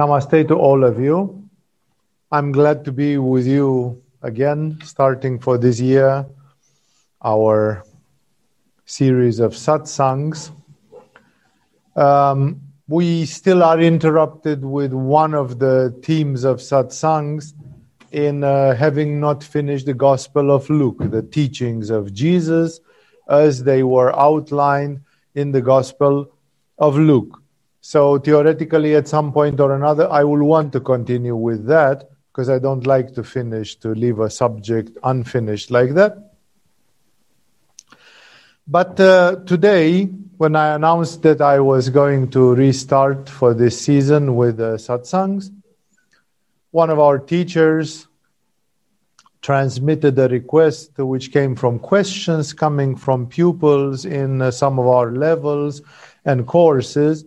Namaste to all of you. I'm glad to be with you again, starting for this year our series of satsangs. Um, we still are interrupted with one of the themes of satsangs in uh, having not finished the Gospel of Luke, the teachings of Jesus as they were outlined in the Gospel of Luke. So theoretically, at some point or another, I will want to continue with that because I don't like to finish, to leave a subject unfinished like that. But uh, today, when I announced that I was going to restart for this season with uh, satsangs, one of our teachers transmitted a request which came from questions coming from pupils in uh, some of our levels and courses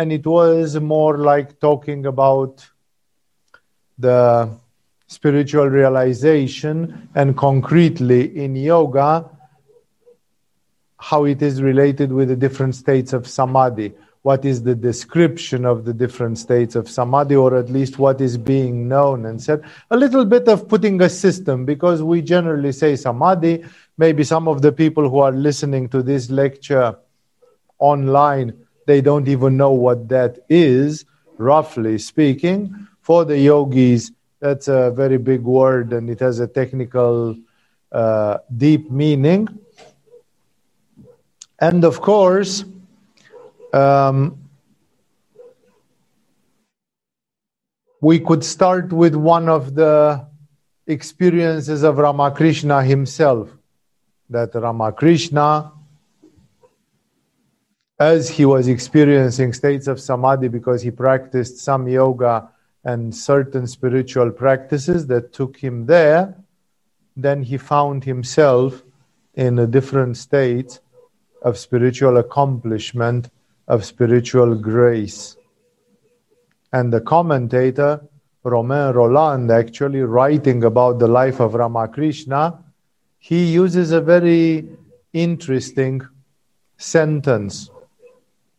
and it was more like talking about the spiritual realization and concretely in yoga how it is related with the different states of samadhi. What is the description of the different states of samadhi or at least what is being known and said? A little bit of putting a system because we generally say samadhi. Maybe some of the people who are listening to this lecture online they don't even know what that is, roughly speaking. For the yogis, that's a very big word and it has a technical, uh, deep meaning. And of course, um, we could start with one of the experiences of Ramakrishna himself. That Ramakrishna as he was experiencing states of samadhi because he practiced some yoga and certain spiritual practices that took him there, then he found himself in a different state of spiritual accomplishment, of spiritual grace. And the commentator, Romain Rolland, actually writing about the life of Ramakrishna, he uses a very interesting sentence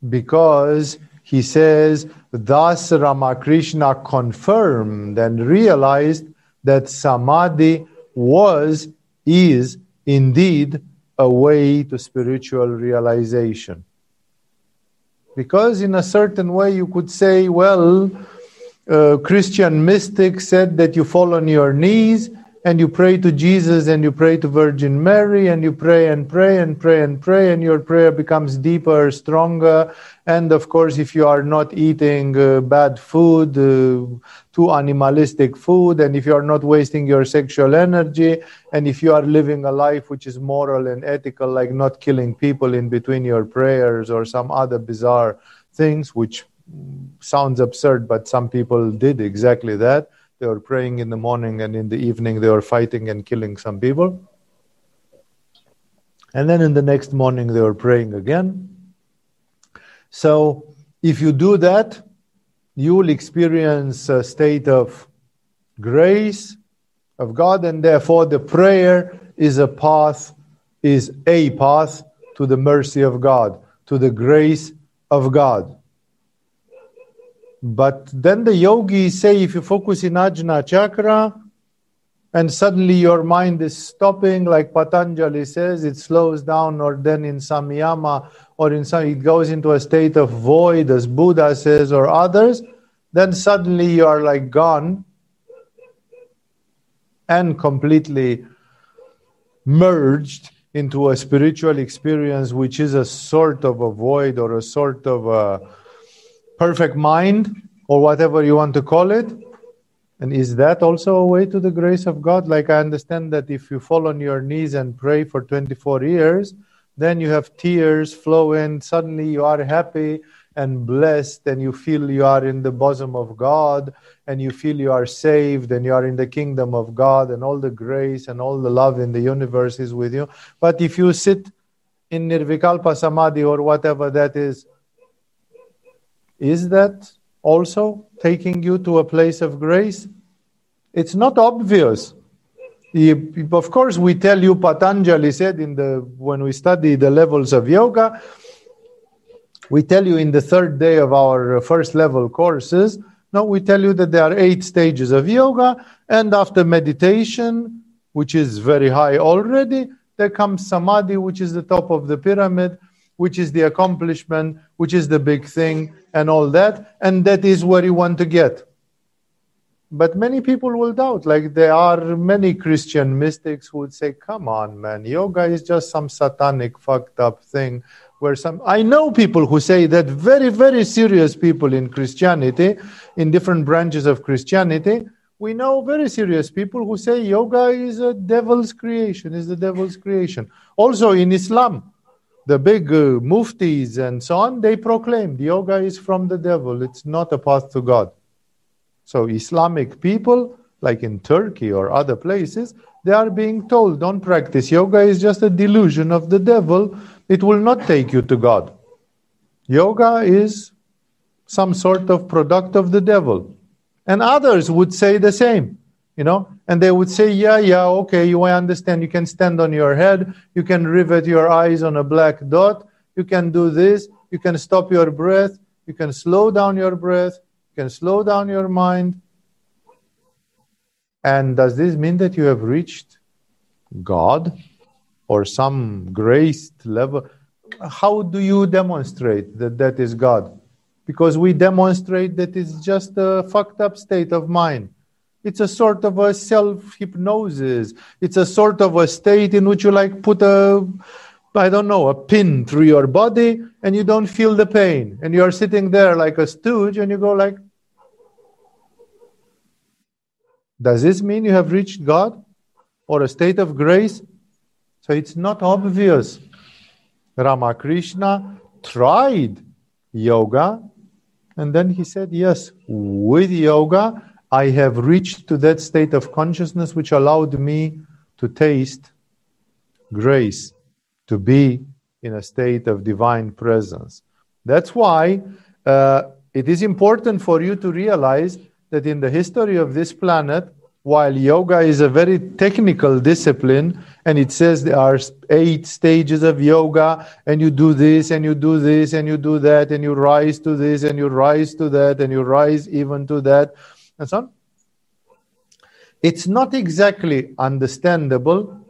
because he says, thus Ramakrishna confirmed and realized that samadhi was, is indeed a way to spiritual realization. Because, in a certain way, you could say, well, uh, Christian mystics said that you fall on your knees and you pray to Jesus and you pray to Virgin Mary and you pray and pray and pray and pray and your prayer becomes deeper, stronger. And of course, if you are not eating uh, bad food, uh, too animalistic food, and if you are not wasting your sexual energy, and if you are living a life which is moral and ethical, like not killing people in between your prayers or some other bizarre things, which sounds absurd, but some people did exactly that they were praying in the morning, and in the evening, they were fighting and killing some people. And then in the next morning, they were praying again. So, if you do that, you will experience a state of grace of God, and therefore the prayer is a path, is a path to the mercy of God, to the grace of God. But then the yogis say if you focus in Ajna chakra and suddenly your mind is stopping, like Patanjali says, it slows down, or then in Samyama or in some, it goes into a state of void, as Buddha says, or others, then suddenly you are like gone and completely merged into a spiritual experience, which is a sort of a void or a sort of a perfect mind, or whatever you want to call it. And is that also a way to the grace of God? Like I understand that if you fall on your knees and pray for 24 years, then you have tears flow in, suddenly you are happy and blessed, and you feel you are in the bosom of God, and you feel you are saved, and you are in the kingdom of God, and all the grace and all the love in the universe is with you. But if you sit in Nirvikalpa Samadhi or whatever that is, is that also taking you to a place of grace? It's not obvious. Of course, we tell you, Patanjali said in the when we study the levels of yoga, we tell you in the third day of our first level courses No, we tell you that there are eight stages of yoga, and after meditation, which is very high already, there comes samadhi, which is the top of the pyramid, which is the accomplishment, which is the big thing, and all that, and that is where you want to get. But many people will doubt. Like there are many Christian mystics who would say, "Come on, man, yoga is just some satanic, fucked up thing." Where some I know people who say that very, very serious people in Christianity, in different branches of Christianity, we know very serious people who say yoga is a devil's creation, is the devil's creation. Also in Islam, the big uh, muftis and so on, they proclaim yoga is from the devil. It's not a path to God. So Islamic people, like in Turkey or other places, they are being told, don't practice. Yoga is just a delusion of the devil. It will not take you to God. Yoga is some sort of product of the devil. And others would say the same, you know, and they would say, yeah, yeah, okay, you I understand. You can stand on your head. You can rivet your eyes on a black dot. You can do this. You can stop your breath. You can slow down your breath you can slow down your mind. And does this mean that you have reached God or some graced level? How do you demonstrate that that is God? Because we demonstrate that it's just a fucked up state of mind. It's a sort of a self hypnosis. It's a sort of a state in which you like put a I don't know, a pin through your body and you don't feel the pain. And you're sitting there like a stooge and you go like, does this mean you have reached God or a state of grace? So it's not obvious. Ramakrishna tried yoga and then he said, Yes, with yoga, I have reached to that state of consciousness which allowed me to taste grace to be in a state of divine presence. That's why uh, it is important for you to realize that in the history of this planet, while yoga is a very technical discipline, and it says there are eight stages of yoga, and you do this, and you do this, and you do that, and you rise to this, and you rise to that, and you rise even to that, so on. It's not exactly understandable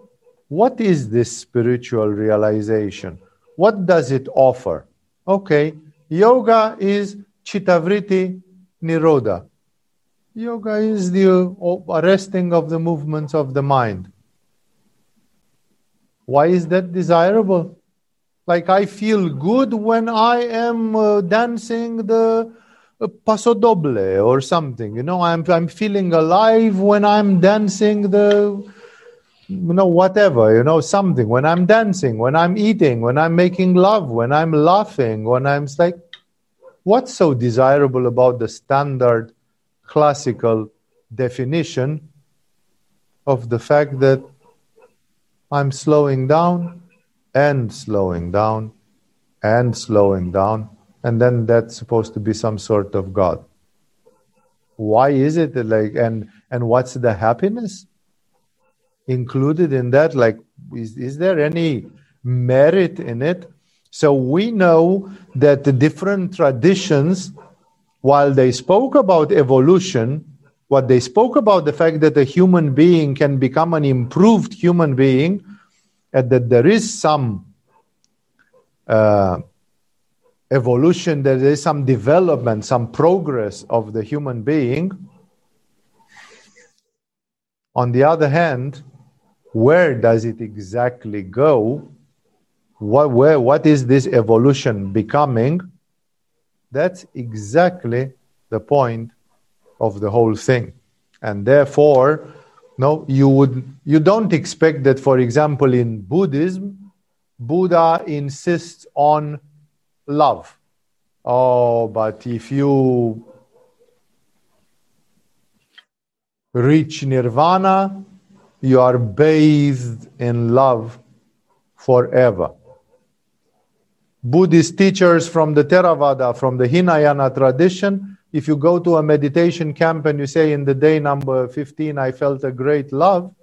what is this spiritual realization? What does it offer? Okay, yoga is chittavriti nirodha. Yoga is the arresting of the movements of the mind. Why is that desirable? Like I feel good when I am uh, dancing the uh, paso doble or something. You know, I'm I'm feeling alive when I'm dancing the you know, whatever, you know, something. When I'm dancing, when I'm eating, when I'm making love, when I'm laughing, when I'm like, what's so desirable about the standard classical definition of the fact that I'm slowing down and slowing down and slowing down, and then that's supposed to be some sort of God. Why is it like, and and what's the happiness? included in that? Like, is, is there any merit in it? So we know that the different traditions, while they spoke about evolution, what they spoke about the fact that a human being can become an improved human being, and that there is some uh, evolution, there is some development, some progress of the human being. On the other hand, where does it exactly go? What, where, what is this evolution becoming? That's exactly the point of the whole thing. And therefore, no, you would you don't expect that, for example, in Buddhism, Buddha insists on love. Oh, but if you reach nirvana, you are bathed in love forever. Buddhist teachers from the Theravada, from the Hinayana tradition, if you go to a meditation camp and you say, in the day number 15, I felt a great love,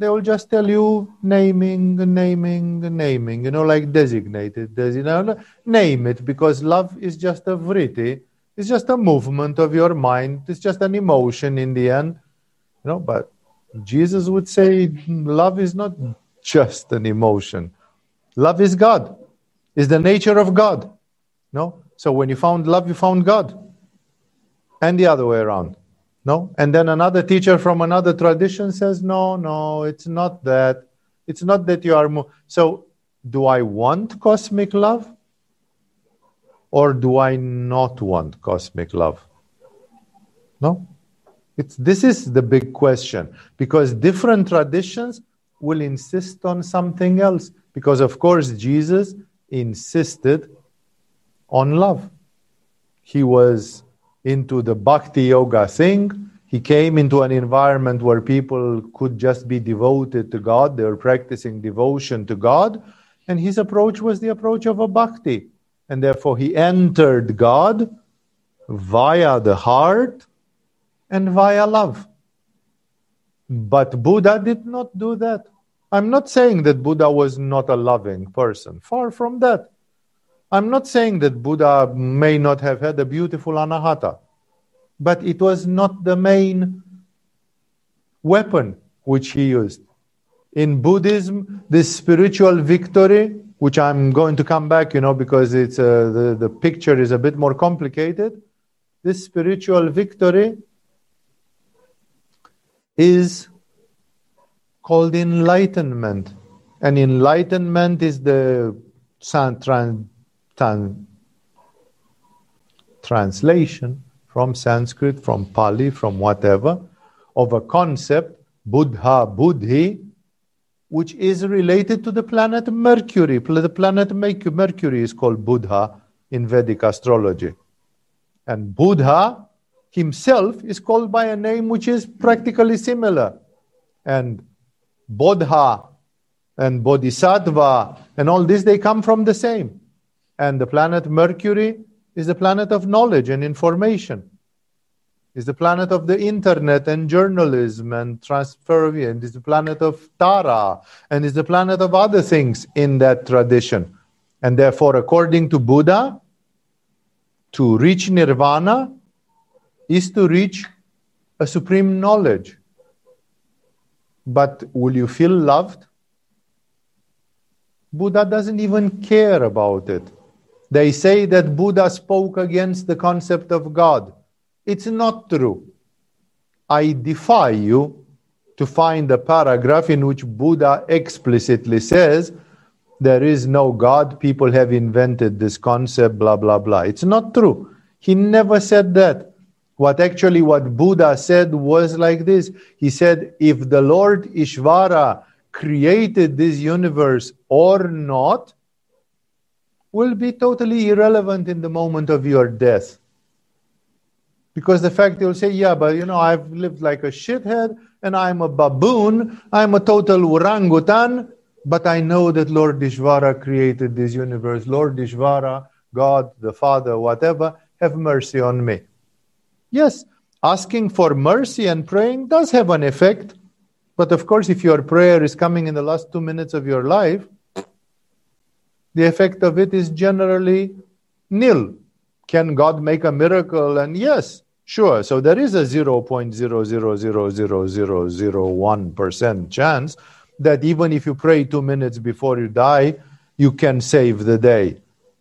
they will just tell you naming, naming, naming, you know, like designated, designated. Name it because love is just a vritti, It's just a movement of your mind. It's just an emotion in the end. You know, but Jesus would say love is not just an emotion. Love is God. Is the nature of God. No? So when you found love, you found God. And the other way around. No? And then another teacher from another tradition says, no, no, it's not that. It's not that you are. Mo-. So, do I want cosmic love? Or do I not want cosmic love? No? It's, this is the big question because different traditions will insist on something else. Because, of course, Jesus insisted on love. He was into the bhakti yoga thing. He came into an environment where people could just be devoted to God, they were practicing devotion to God, and his approach was the approach of a bhakti. And therefore, he entered God via the heart and via love. But Buddha did not do that. I'm not saying that Buddha was not a loving person. Far from that. I'm not saying that Buddha may not have had a beautiful anahata, but it was not the main weapon which he used. In Buddhism, this spiritual victory, which I'm going to come back, you know, because it's uh, the, the picture is a bit more complicated. This spiritual victory is called enlightenment. And enlightenment is the translation from Sanskrit, from Pali, from whatever, of a concept, Buddha, Buddhi, which is related to the planet Mercury. The planet Mercury is called Buddha in Vedic astrology. And Buddha himself is called by a name which is practically similar. And Bodha and Bodhisattva and all this, they come from the same. And the planet Mercury is the planet of knowledge and information. Is the planet of the internet and journalism and transfer and is the planet of Tara and is the planet of other things in that tradition. And therefore, according to Buddha, to reach nirvana is to reach a supreme knowledge. But will you feel loved? Buddha doesn't even care about it. They say that Buddha spoke against the concept of God. It's not true. I defy you to find a paragraph in which Buddha explicitly says there is no God, people have invented this concept, blah, blah, blah. It's not true. He never said that. What actually what Buddha said was like this. He said, if the Lord Ishvara created this universe or not, will be totally irrelevant in the moment of your death. Because the fact you'll say, yeah, but you know, I've lived like a shithead and I'm a baboon, I'm a total orangutan, but I know that Lord Ishvara created this universe. Lord Ishvara, God, the Father, whatever, have mercy on me. Yes, asking for mercy and praying does have an effect. But of course, if your prayer is coming in the last two minutes of your life, the effect of it is generally nil. Can God make a miracle? And yes, sure. So there is a 0.0000001% chance that even if you pray two minutes before you die, you can save the day.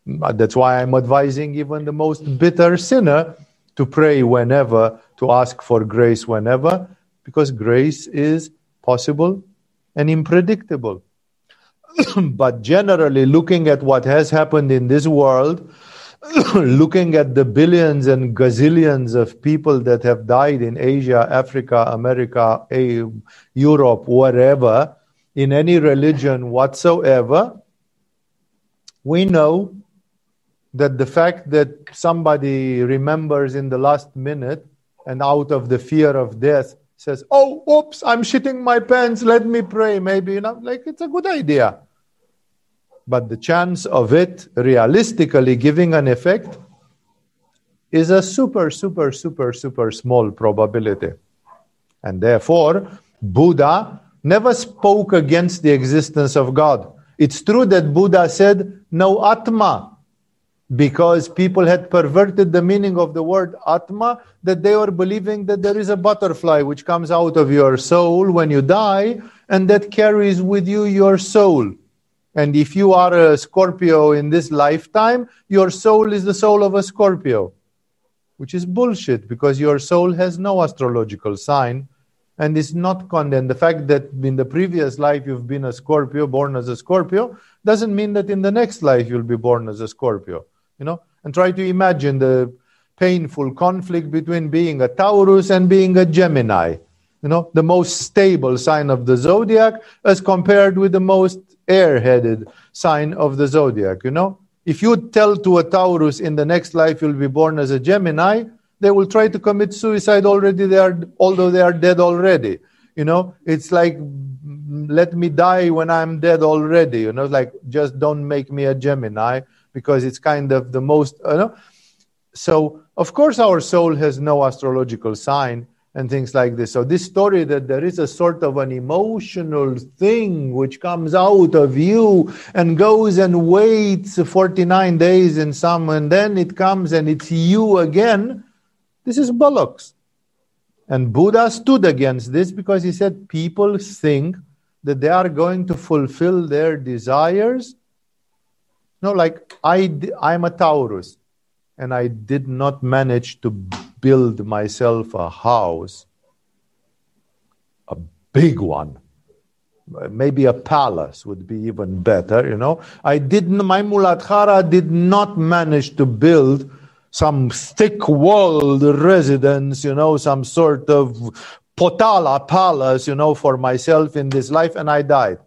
That's why I'm advising even the most bitter sinner to pray whenever, to ask for grace whenever, because grace is possible and unpredictable. but generally, looking at what has happened in this world, looking at the billions and gazillions of people that have died in Asia, Africa, America, Europe, wherever, in any religion whatsoever, we know that the fact that somebody remembers in the last minute and out of the fear of death says, Oh, oops, I'm shitting my pants, let me pray. Maybe, you know, like it's a good idea. But the chance of it realistically giving an effect is a super, super, super, super small probability. And therefore, Buddha never spoke against the existence of God. It's true that Buddha said, No Atma, because people had perverted the meaning of the word atma that they were believing that there is a butterfly which comes out of your soul when you die and that carries with you your soul. And if you are a scorpio in this lifetime your soul is the soul of a scorpio which is bullshit because your soul has no astrological sign and is not condemned. The fact that in the previous life you've been a scorpio born as a scorpio doesn't mean that in the next life you'll be born as a scorpio you know, and try to imagine the painful conflict between being a Taurus and being a Gemini. You know, the most stable sign of the zodiac as compared with the most airheaded sign of the zodiac. You know, if you tell to a Taurus in the next life you'll be born as a Gemini, they will try to commit suicide already. They are, although they are dead already. You know, it's like let me die when I'm dead already. You know, like just don't make me a Gemini because it's kind of the most you know. So of course our soul has no astrological sign and things like this. So this story that there is a sort of an emotional thing which comes out of you and goes and waits 49 days in some and then it comes and it's you again this is bollocks. And buddha stood against this because he said people think that they are going to fulfill their desires no, like I, I'm a Taurus and I did not manage to build myself a house, a big one. Maybe a palace would be even better, you know. I didn't, my Muladhara did not manage to build some thick walled residence, you know, some sort of Potala palace, you know, for myself in this life, and I died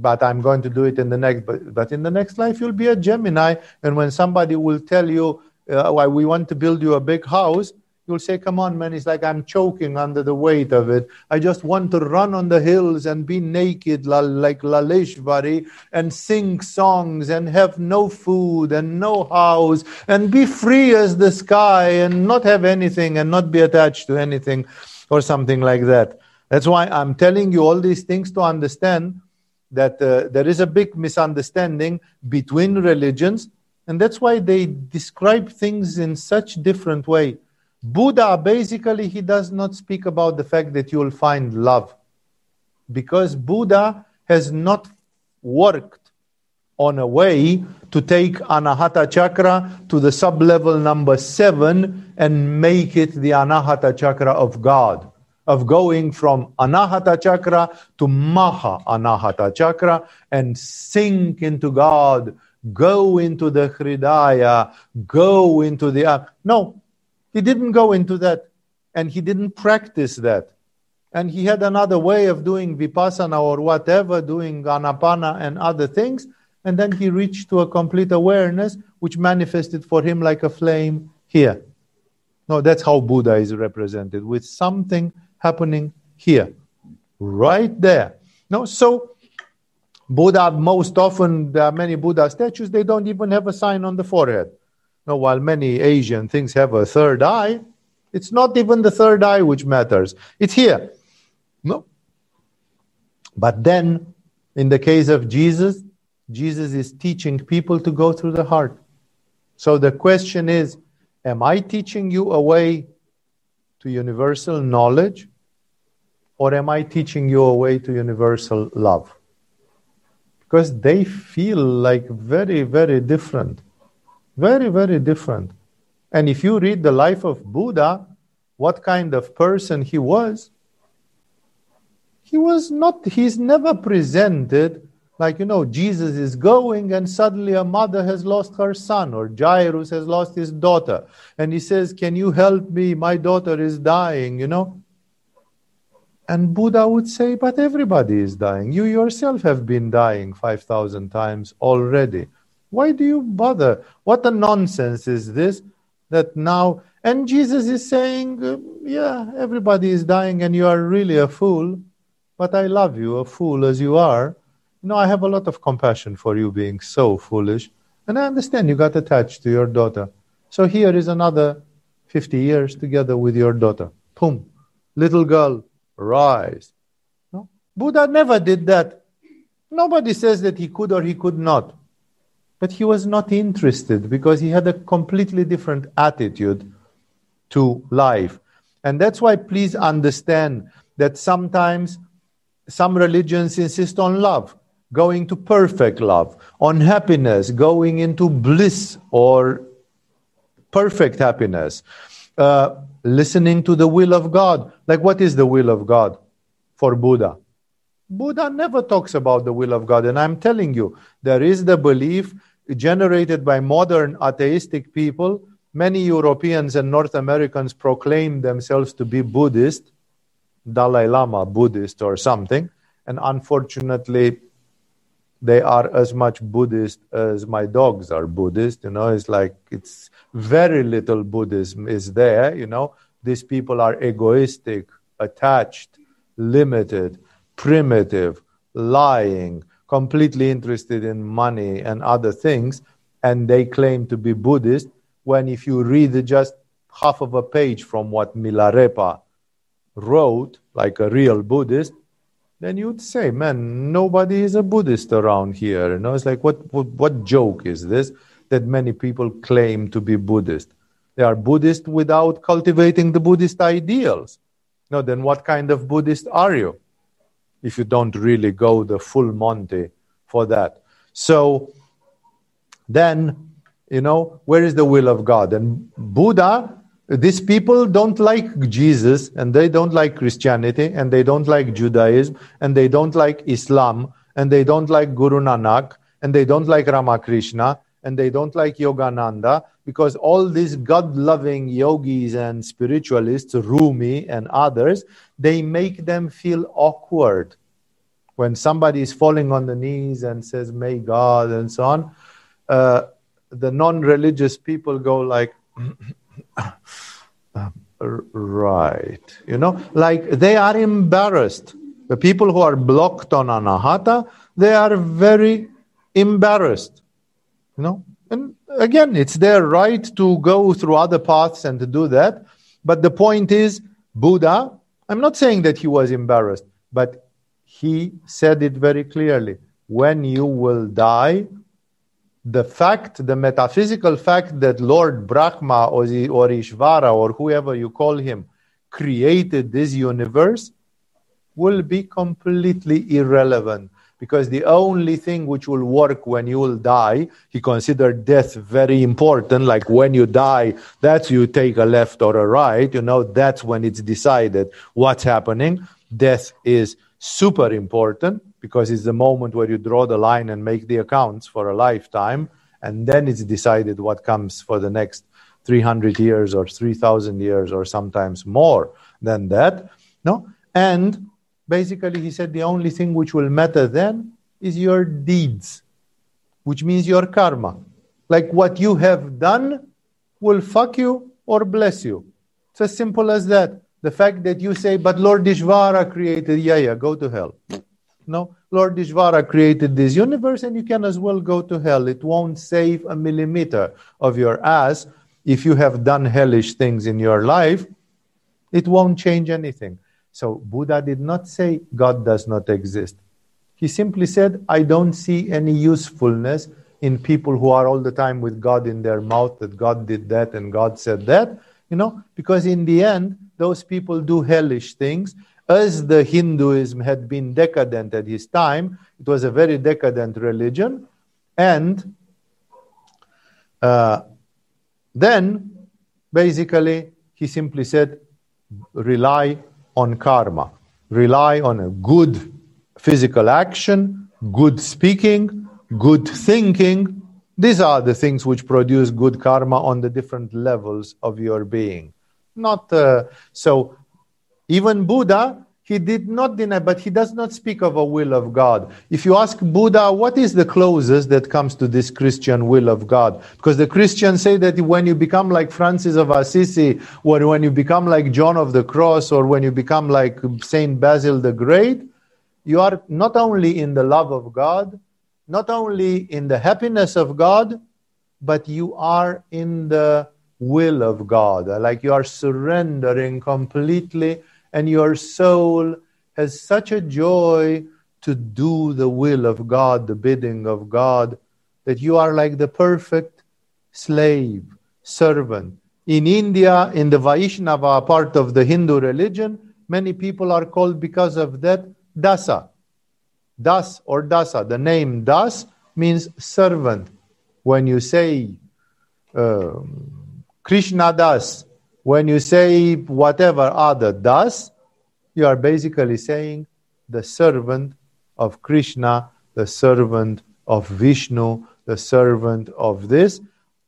but I'm going to do it in the next. But, but in the next life, you'll be a Gemini. And when somebody will tell you, uh, why we want to build you a big house, you'll say, Come on, man. It's like I'm choking under the weight of it. I just want to run on the hills and be naked like Laleshvari and sing songs and have no food and no house and be free as the sky and not have anything and not be attached to anything or something like that. That's why I'm telling you all these things to understand that uh, there is a big misunderstanding between religions and that's why they describe things in such different way. Buddha basically he does not speak about the fact that you will find love because buddha has not worked on a way to take anahata chakra to the sub level number 7 and make it the anahata chakra of god of going from anahata chakra to maha anahata chakra and sink into God, go into the hridaya, go into the. Uh, no, he didn't go into that and he didn't practice that. And he had another way of doing vipassana or whatever, doing anapana and other things. And then he reached to a complete awareness, which manifested for him like a flame here. No, that's how Buddha is represented with something happening here, right there. No, so Buddha, most often, there are many Buddha statues, they don't even have a sign on the forehead. No, while many Asian things have a third eye, it's not even the third eye which matters. It's here. No. But then, in the case of Jesus, Jesus is teaching people to go through the heart. So the question is Am I teaching you a way to universal knowledge? Or am I teaching you a way to universal love? Because they feel like very, very different. Very, very different. And if you read the life of Buddha, what kind of person he was, he was not, he's never presented like, you know, Jesus is going and suddenly a mother has lost her son or Jairus has lost his daughter. And he says, Can you help me? My daughter is dying, you know. And Buddha would say, But everybody is dying. You yourself have been dying 5,000 times already. Why do you bother? What a nonsense is this that now. And Jesus is saying, Yeah, everybody is dying and you are really a fool, but I love you, a fool as you are. No, I have a lot of compassion for you being so foolish. And I understand you got attached to your daughter. So here is another 50 years together with your daughter. Boom. Little girl, rise. No? Buddha never did that. Nobody says that he could or he could not. but he was not interested because he had a completely different attitude to life. And that's why, please understand that sometimes some religions insist on love, going to perfect love, on happiness, going into bliss or perfect happiness, uh, listening to the will of God. Like, what is the will of God for Buddha? Buddha never talks about the will of God. And I'm telling you, there is the belief generated by modern atheistic people. Many Europeans and North Americans proclaim themselves to be Buddhist, Dalai Lama Buddhist or something. And unfortunately, they are as much Buddhist as my dogs are Buddhist. You know, it's like it's very little Buddhism is there. You know, these people are egoistic, attached, limited primitive, lying, completely interested in money and other things, and they claim to be Buddhist, when if you read just half of a page from what Milarepa wrote, like a real Buddhist, then you'd say, man, nobody is a Buddhist around here. You know, it's like, what, what, what joke is this that many people claim to be Buddhist? They are Buddhist without cultivating the Buddhist ideals. No, then what kind of Buddhist are you? if you don't really go the full Monty for that. So then, you know, where is the will of God? And Buddha, these people don't like Jesus and they don't like Christianity and they don't like Judaism and they don't like Islam and they don't like Guru Nanak and they don't like Ramakrishna and they don't like Yogananda because all these God loving yogis and spiritualists, Rumi and others, they make them feel awkward. When somebody is falling on the knees and says, May God, and so on, uh, the non religious people go like, Right. You know, like they are embarrassed. The people who are blocked on Anahata, they are very embarrassed. You know, and again, it's their right to go through other paths and to do that. But the point is, Buddha, I'm not saying that he was embarrassed, but he said it very clearly. When you will die, the fact, the metaphysical fact that Lord Brahma or, or Ishvara or whoever you call him created this universe will be completely irrelevant because the only thing which will work when you will die, he considered death very important. Like when you die, that's you take a left or a right, you know, that's when it's decided what's happening. Death is super important because it's the moment where you draw the line and make the accounts for a lifetime. And then it's decided what comes for the next 300 years or 3,000 years or sometimes more than that. No? And Basically, he said the only thing which will matter then is your deeds, which means your karma. Like what you have done will fuck you or bless you. It's as simple as that. The fact that you say, but Lord Ishvara created, yeah, yeah, go to hell. No, Lord Ishvara created this universe and you can as well go to hell. It won't save a millimeter of your ass if you have done hellish things in your life. It won't change anything. So Buddha did not say God does not exist. He simply said, I don't see any usefulness in people who are all the time with God in their mouth that God did that and God said that, you know, because in the end, those people do hellish things. As the Hinduism had been decadent at his time, it was a very decadent religion. And uh, then, basically, he simply said, rely on karma. Rely on a good physical action, good speaking, good thinking. These are the things which produce good karma on the different levels of your being. Not uh, so. Even Buddha he did not deny, but he does not speak of a will of God. If you ask Buddha, what is the closest that comes to this Christian will of God? Because the Christians say that when you become like Francis of Assisi, or when you become like John of the Cross, or when you become like Saint Basil the Great, you are not only in the love of God, not only in the happiness of God, but you are in the will of God. Like you are surrendering completely and your soul has such a joy to do the will of God, the bidding of God, that you are like the perfect slave, servant. In India, in the Vaishnava part of the Hindu religion, many people are called because of that dasa. Das or dasa. The name das means servant. When you say uh, Krishna das, when you say whatever other does, you are basically saying the servant of Krishna, the servant of Vishnu, the servant of this,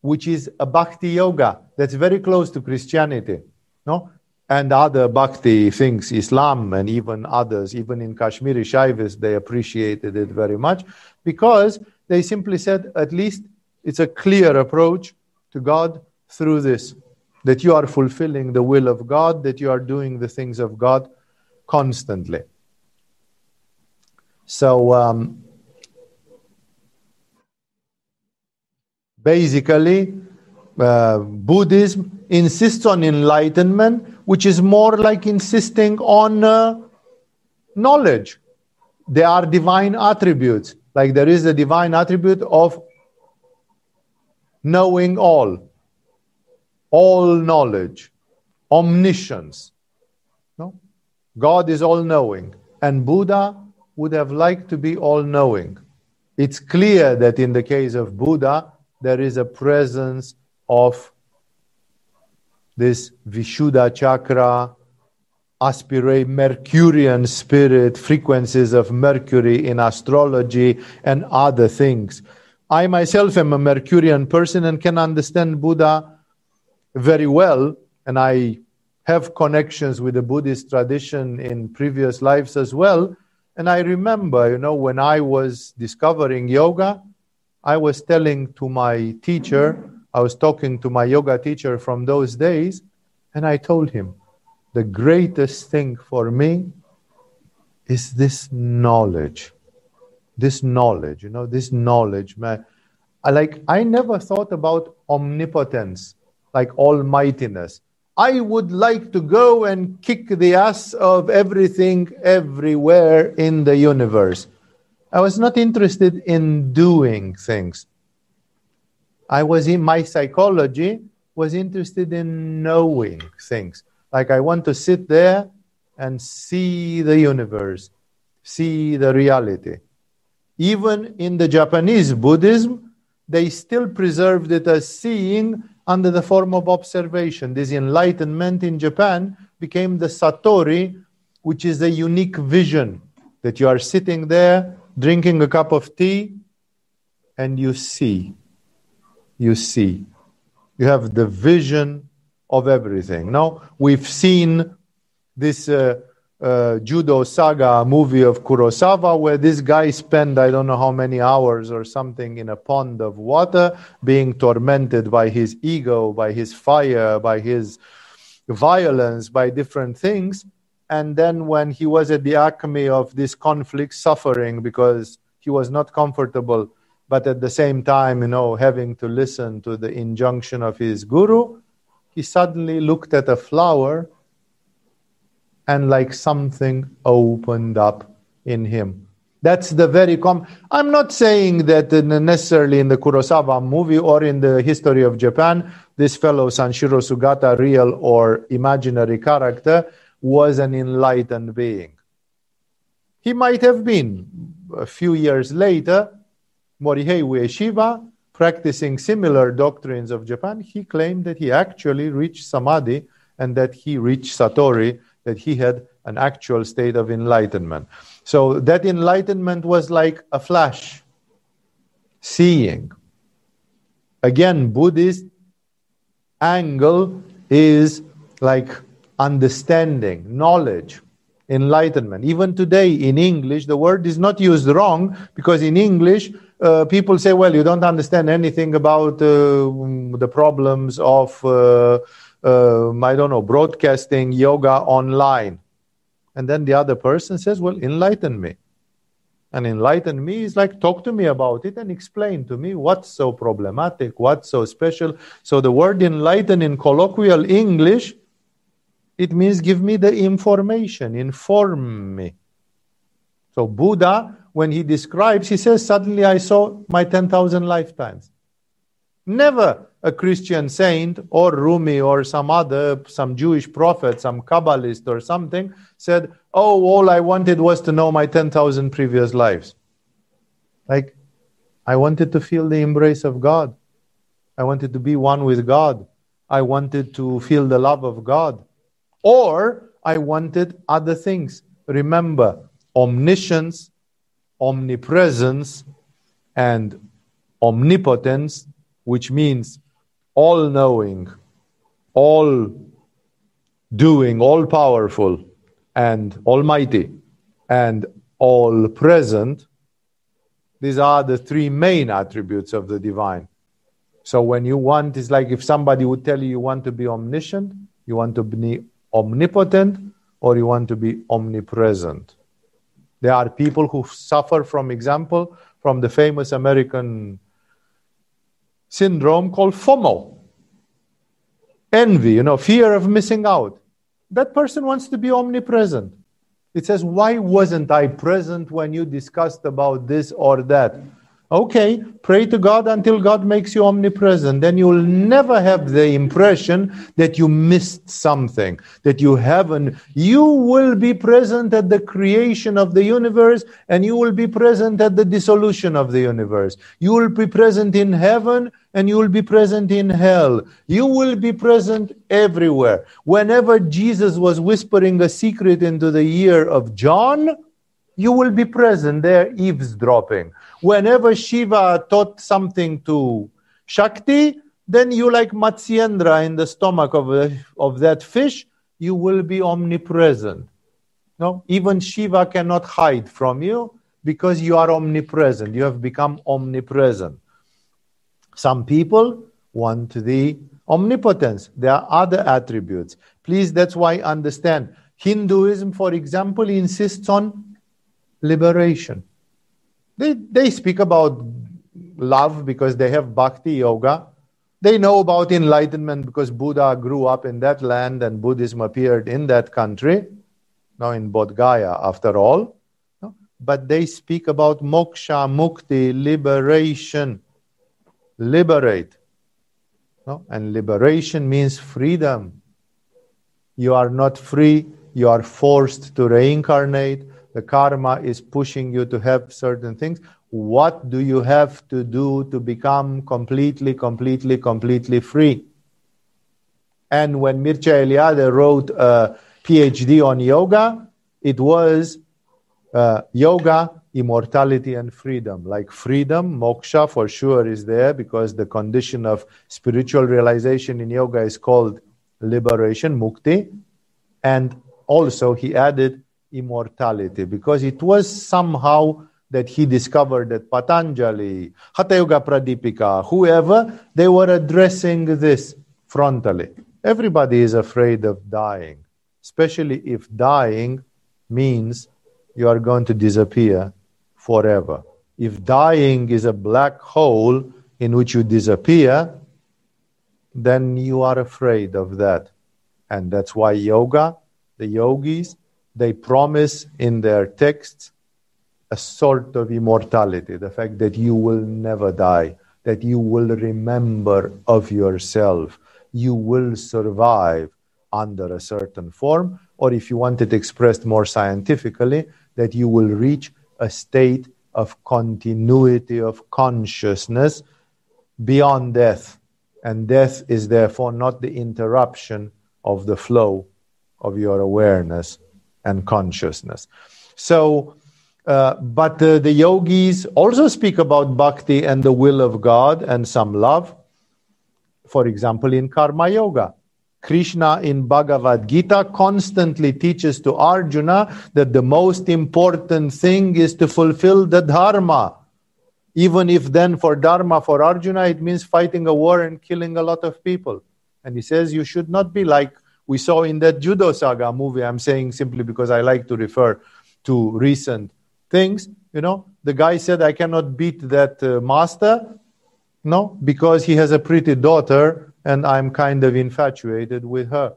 which is a bhakti yoga that's very close to Christianity. No? And other bhakti things, Islam and even others, even in Kashmiri Shaivis, they appreciated it very much because they simply said, at least it's a clear approach to God through this. That you are fulfilling the will of God, that you are doing the things of God constantly. So, um, basically, uh, Buddhism insists on enlightenment, which is more like insisting on uh, knowledge. There are divine attributes, like there is a divine attribute of knowing all, all knowledge, omniscience. No? God is all knowing, and Buddha would have liked to be all knowing. It's clear that in the case of Buddha, there is a presence of this Vishuddha chakra, aspirate Mercurian spirit, frequencies of Mercury in astrology, and other things. I myself am a Mercurian person and can understand Buddha very well, and I have connections with the Buddhist tradition in previous lives as well. And I remember, you know, when I was discovering yoga, I was telling to my teacher, I was talking to my yoga teacher from those days, and I told him, the greatest thing for me is this knowledge. This knowledge, you know, this knowledge. I like I never thought about omnipotence, like almightiness. I would like to go and kick the ass of everything everywhere in the universe. I was not interested in doing things. I was in my psychology was interested in knowing things. Like I want to sit there and see the universe, see the reality. Even in the Japanese Buddhism, they still preserved it as seeing under the form of observation. This enlightenment in Japan became the Satori, which is a unique vision that you are sitting there drinking a cup of tea and you see. You see. You have the vision of everything. Now, we've seen this uh, uh, Judo Saga movie of Kurosawa where this guy spent, I don't know how many hours or something, in a pond of water being tormented by his ego, by his fire, by his violence, by different things. And then when he was at the acme of this conflict suffering because he was not comfortable but at the same time you know having to listen to the injunction of his guru he suddenly looked at a flower and like something opened up in him that's the very com i'm not saying that necessarily in the kurosawa movie or in the history of japan this fellow sanshiro sugata real or imaginary character was an enlightened being. He might have been. A few years later, Morihei Ueshiba, practicing similar doctrines of Japan, he claimed that he actually reached samadhi and that he reached satori, that he had an actual state of enlightenment. So that enlightenment was like a flash, seeing. Again, Buddhist angle is like understanding, knowledge, enlightenment. Even today in English, the word is not used wrong because in English, uh, people say, well, you don't understand anything about uh, the problems of, uh, um, I don't know, broadcasting yoga online. And then the other person says, well, enlighten me. And enlighten me is like, talk to me about it and explain to me what's so problematic, what's so special. So the word enlighten in colloquial English it means give me the information, inform me. So Buddha, when he describes, he says, Suddenly I saw my 10,000 lifetimes. Never a Christian saint or Rumi or some other, some Jewish prophet, some Kabbalist or something said, Oh, all I wanted was to know my 10,000 previous lives. Like, I wanted to feel the embrace of God. I wanted to be one with God. I wanted to feel the love of God. Or I wanted other things. Remember, omniscience, omnipresence, and omnipotence, which means all knowing, all doing, all powerful, and almighty, and all present. These are the three main attributes of the divine. So when you want, it's like if somebody would tell you you want to be omniscient, you want to be omnipotent, or you want to be omnipresent. There are people who suffer from example from the famous American syndrome called FOMO. Envy, you know, fear of missing out. That person wants to be omnipresent. It says, Why wasn't I present when you discussed about this or that? Okay, pray to God until God makes you omnipresent. Then you'll never have the impression that you missed something, that you haven't. You will be present at the creation of the universe and you will be present at the dissolution of the universe. You will be present in heaven and you will be present in hell. You will be present everywhere. Whenever Jesus was whispering a secret into the ear of John, you will be present there eavesdropping whenever Shiva taught something to Shakti, then you like Matsyendra in the stomach of, a, of that fish, you will be omnipresent. No, even Shiva cannot hide from you because you are omnipresent. You have become omnipresent. Some people want the omnipotence. There are other attributes. Please, that's why I understand. Hinduism, for example, insists on liberation. They, they speak about love because they have bhakti yoga. They know about enlightenment because Buddha grew up in that land and Buddhism appeared in that country, now in Bodh Gaya, after all. But they speak about moksha, mukti, liberation. Liberate. No? And liberation means freedom. You are not free, you are forced to reincarnate the karma is pushing you to have certain things. What do you have to do to become completely, completely, completely free? And when Mircea Eliade wrote a PhD on yoga, it was uh, yoga, immortality, and freedom. Like freedom, moksha for sure is there because the condition of spiritual realization in yoga is called liberation, mukti. And also, he added immortality because it was somehow that he discovered that Patanjali, Hatha Yoga Pradipika, whoever, they were addressing this frontally. Everybody is afraid of dying, especially if dying means you are going to disappear forever. If dying is a black hole in which you disappear, then you are afraid of that. And that's why yoga, the yogis, they promise in their texts a sort of immortality, the fact that you will never die, that you will remember of yourself, you will survive under a certain form, or if you want it expressed more scientifically, that you will reach a state of continuity of consciousness beyond death. And death is therefore not the interruption of the flow of your awareness and consciousness. So, uh, but the yogis also speak about bhakti and the will of God and some love. For example, in Karma Yoga, Krishna in Bhagavad Gita constantly teaches to Arjuna that the most important thing is to fulfill the Dharma. Even if then for Dharma, for Arjuna, it means fighting a war and killing a lot of people. And he says you should not be like we saw in that Judo Saga movie. I'm saying simply because I like to refer to recent things. You know, the guy said, I cannot beat that uh, master, no, because he has a pretty daughter and I'm kind of infatuated with her.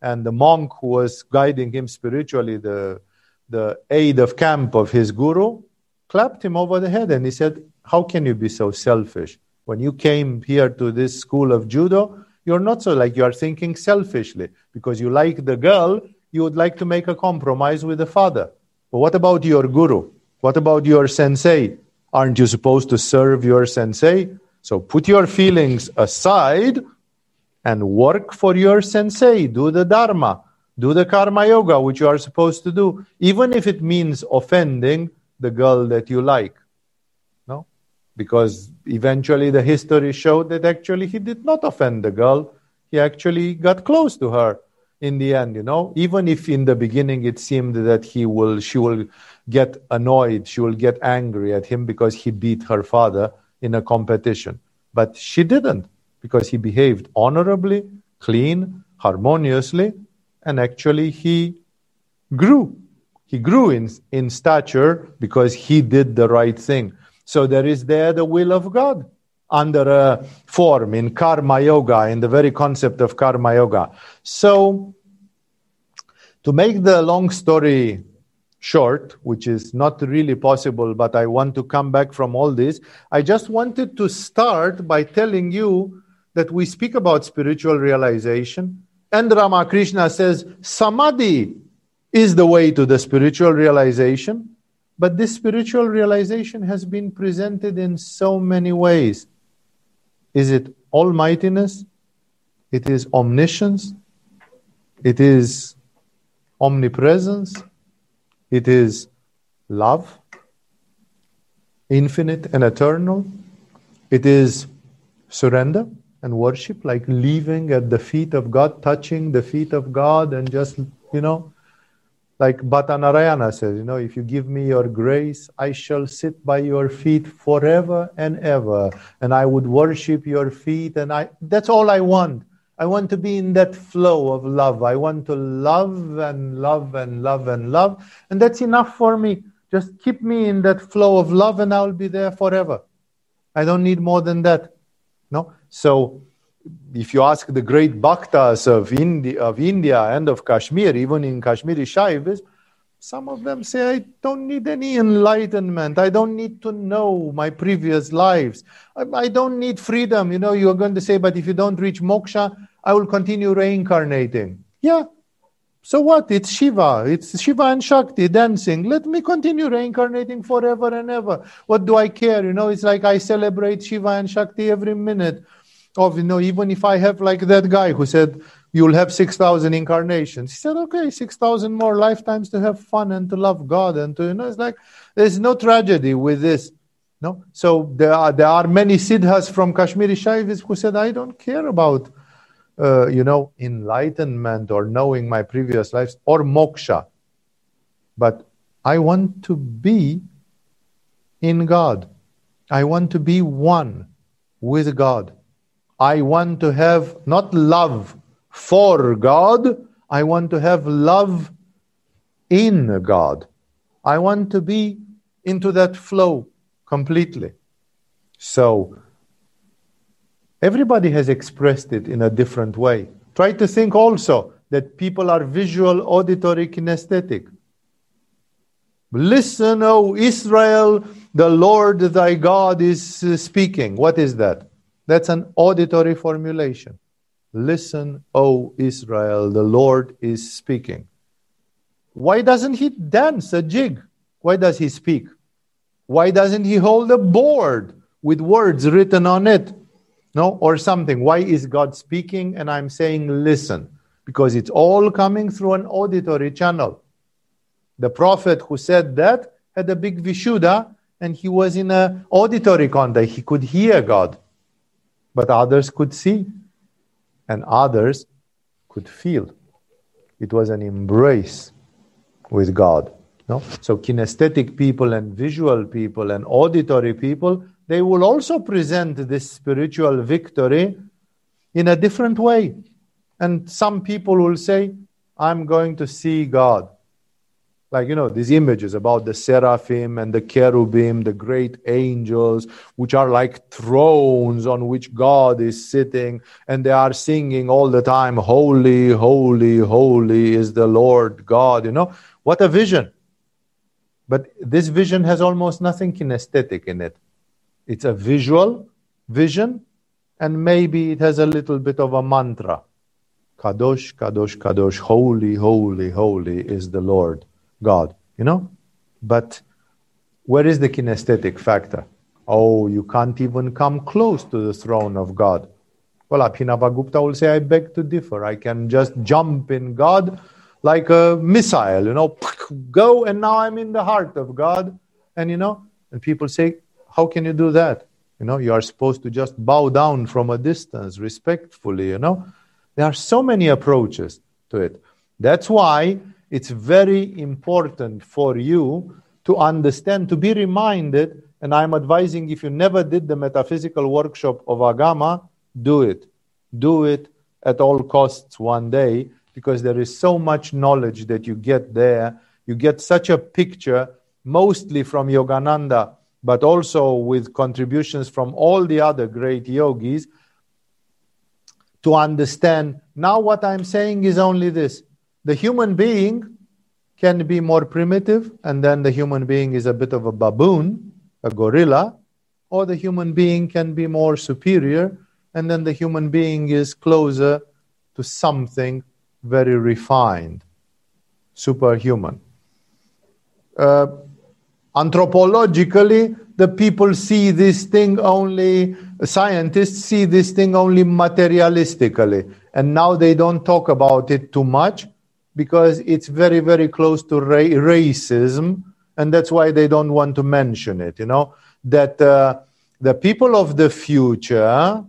And the monk who was guiding him spiritually, the the aide of camp of his guru, clapped him over the head and he said, How can you be so selfish? When you came here to this school of judo, you're not so like you are thinking selfishly because you like the girl, you would like to make a compromise with the father. But what about your guru? What about your sensei? Aren't you supposed to serve your sensei? So put your feelings aside and work for your sensei. Do the Dharma. Do the Karma Yoga, which you are supposed to do, even if it means offending the girl that you like. No? Because eventually the history showed that actually he did not offend the girl. He actually got close to her in the end, you know. Even if in the beginning it seemed that he will she will get annoyed, she will get angry at him because he beat her father in a competition. But she didn't because he behaved honorably, clean, harmoniously, and actually he grew. He grew in, in stature because he did the right thing. So there is there the will of God under a form in karma yoga, in the very concept of karma yoga. So, to make the long story short, which is not really possible, but I want to come back from all this, I just wanted to start by telling you that we speak about spiritual realization. And Ramakrishna says samadhi is the way to the spiritual realization. But this spiritual realization has been presented in so many ways. Is it almightiness? It is omniscience? It is omnipresence? It is love, infinite and eternal? It is surrender? and worship, like leaving at the feet of God, touching the feet of God, and just, you know, like Bhatta Narayana says, you know, if you give me your grace, I shall sit by your feet forever and ever, and I would worship your feet, and I that's all I want. I want to be in that flow of love. I want to love and love and love and love, and that's enough for me. Just keep me in that flow of love, and I'll be there forever. I don't need more than that. No? So if you ask the great bhaktas of India, of India and of Kashmir, even in Kashmiri Shaivism, some of them say, I don't need any enlightenment. I don't need to know my previous lives. I, I, don't need freedom. You know, you're going to say, but if you don't reach moksha, I will continue reincarnating. Yeah. So what? It's Shiva. It's Shiva and Shakti dancing. Let me continue reincarnating forever and ever. What do I care? You know, it's like I celebrate Shiva and Shakti every minute of, you know, even if I have like that guy who said, you'll have 6,000 incarnations. He said, okay, 6,000 more lifetimes to have fun and to love God. And to, you know, it's like, there's no tragedy with this. No? So there are, there are many siddhas from Kashmiri Shaivis who said, I don't care about, uh, you know, enlightenment or knowing my previous lives or moksha. But I want to be in God. I want to be one with God. I want to have not love for God, I want to have love in God. I want to be into that flow completely. So, everybody has expressed it in a different way. Try to think also that people are visual, auditory, kinesthetic. Listen, O Israel, the Lord thy God is uh, speaking. What is that? That's an auditory formulation. Listen, O Israel, the Lord is speaking. Why doesn't he dance a jig? Why does he speak? Why doesn't he hold a board with words written on it? No, or something. Why is God speaking and I'm saying listen? Because it's all coming through an auditory channel. The prophet who said that had a big vishuddha and he was in an auditory contact. He could hear God but others could see and others could feel. It was an embrace with God. No? So kinesthetic people and visual people and auditory people, they will also present this spiritual victory in a different way. And some people will say, I'm going to see God like you know these images about the seraphim and the cherubim the great angels which are like thrones on which god is sitting and they are singing all the time holy holy holy is the lord god you know what a vision But this vision has almost nothing kinesthetic in it. It's a visual vision, and maybe it has a little bit of a mantra. Kadosh, Kadosh, Kadosh, holy, holy, holy is the Lord God, you know? But where is the kinesthetic factor? Oh, you can't even come close to the throne of God. Well, Abhinavagupta will say, I beg to differ. I can just jump in God like a missile, you know, go, and now I'm in the heart of God. And, you know, and people say, How can you do that? You know, you are supposed to just bow down from a distance, respectfully, you know. There are so many approaches to it. That's why it's very important for you to understand, to be reminded. And I'm advising if you never did the metaphysical workshop of Agama, do it. Do it at all costs one day because there is so much knowledge that you get there. You get such a picture, mostly from Yogananda, but also with contributions from all the other great yogis to understand. Now, what I'm saying is only this the human being can be more primitive, and then the human being is a bit of a baboon, a gorilla, or the human being can be more superior, and then the human being is closer to something very refined, superhuman. Uh, anthropologically, the people see this thing only, scientists see this thing only materialistically. And now they don't talk about it too much because it's very, very close to ra- racism. And that's why they don't want to mention it, you know, that uh, the people of the future,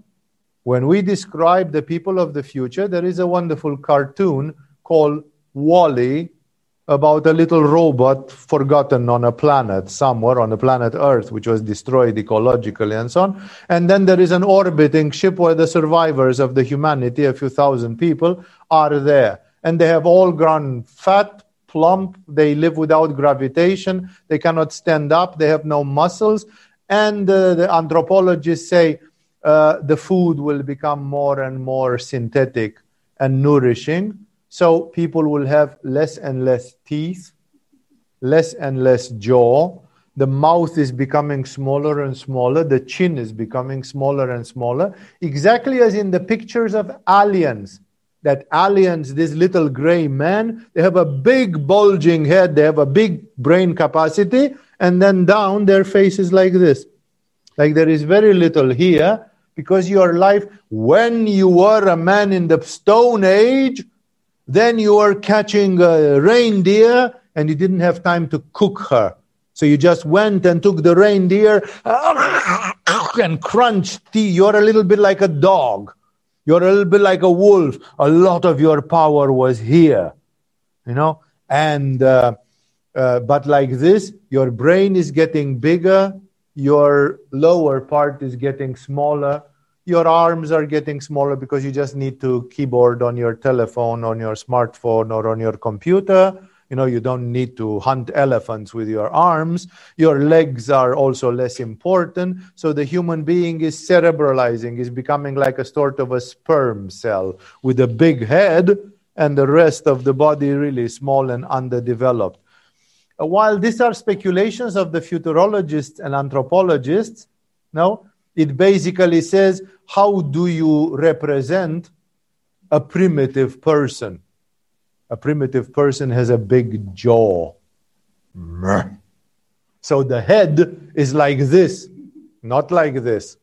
when we describe the people of the future, there is a wonderful cartoon called WALL-E about a little robot forgotten on a planet somewhere on the planet Earth, which was destroyed ecologically and so on. And then there is an orbiting ship where the survivors of the humanity, a few thousand people, are there and they have all grown fat, plump. They live without gravitation. They cannot stand up. They have no muscles. And uh, the anthropologists say uh, the food will become more and more synthetic and nourishing. So people will have less and less teeth, less and less jaw. The mouth is becoming smaller and smaller. The chin is becoming smaller and smaller. Exactly as in the pictures of aliens that aliens, this little gray man, they have a big bulging head, they have a big brain capacity, and then down their face is like this. Like there is very little here because your life, when you were a man in the Stone Age, then you were catching a reindeer and you didn't have time to cook her. So you just went and took the reindeer and crunched tea. You're a little bit like a dog. You're a little bit like a wolf. A lot of your power was here, you know. And uh, uh, but like this, your brain is getting bigger. Your lower part is getting smaller. Your arms are getting smaller because you just need to keyboard on your telephone, on your smartphone, or on your computer you know, you don't need to hunt elephants with your arms. Your legs are also less important. So the human being is cerebralizing, is becoming like a sort of a sperm cell with a big head and the rest of the body really small and underdeveloped. While these are speculations of the futurologists and anthropologists, no, it basically says, how do you represent a primitive person? A primitive person has a big jaw. So the head is like this, not like this.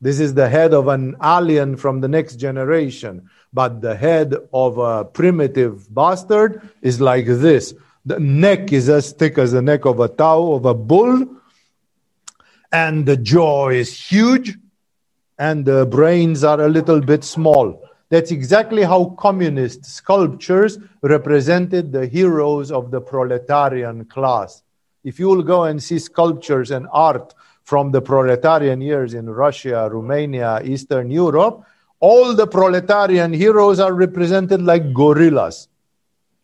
This is the head of an alien from the next generation. But the head of a primitive bastard is like this. The neck is as thick as the neck of a cow, of a bull. And the jaw is huge. And the brains are a little bit small. That's exactly how communist sculptures represented the heroes of the proletarian class. If you will go and see sculptures and art from the proletarian years in Russia, Romania, Eastern Europe, all the proletarian heroes are represented like gorillas.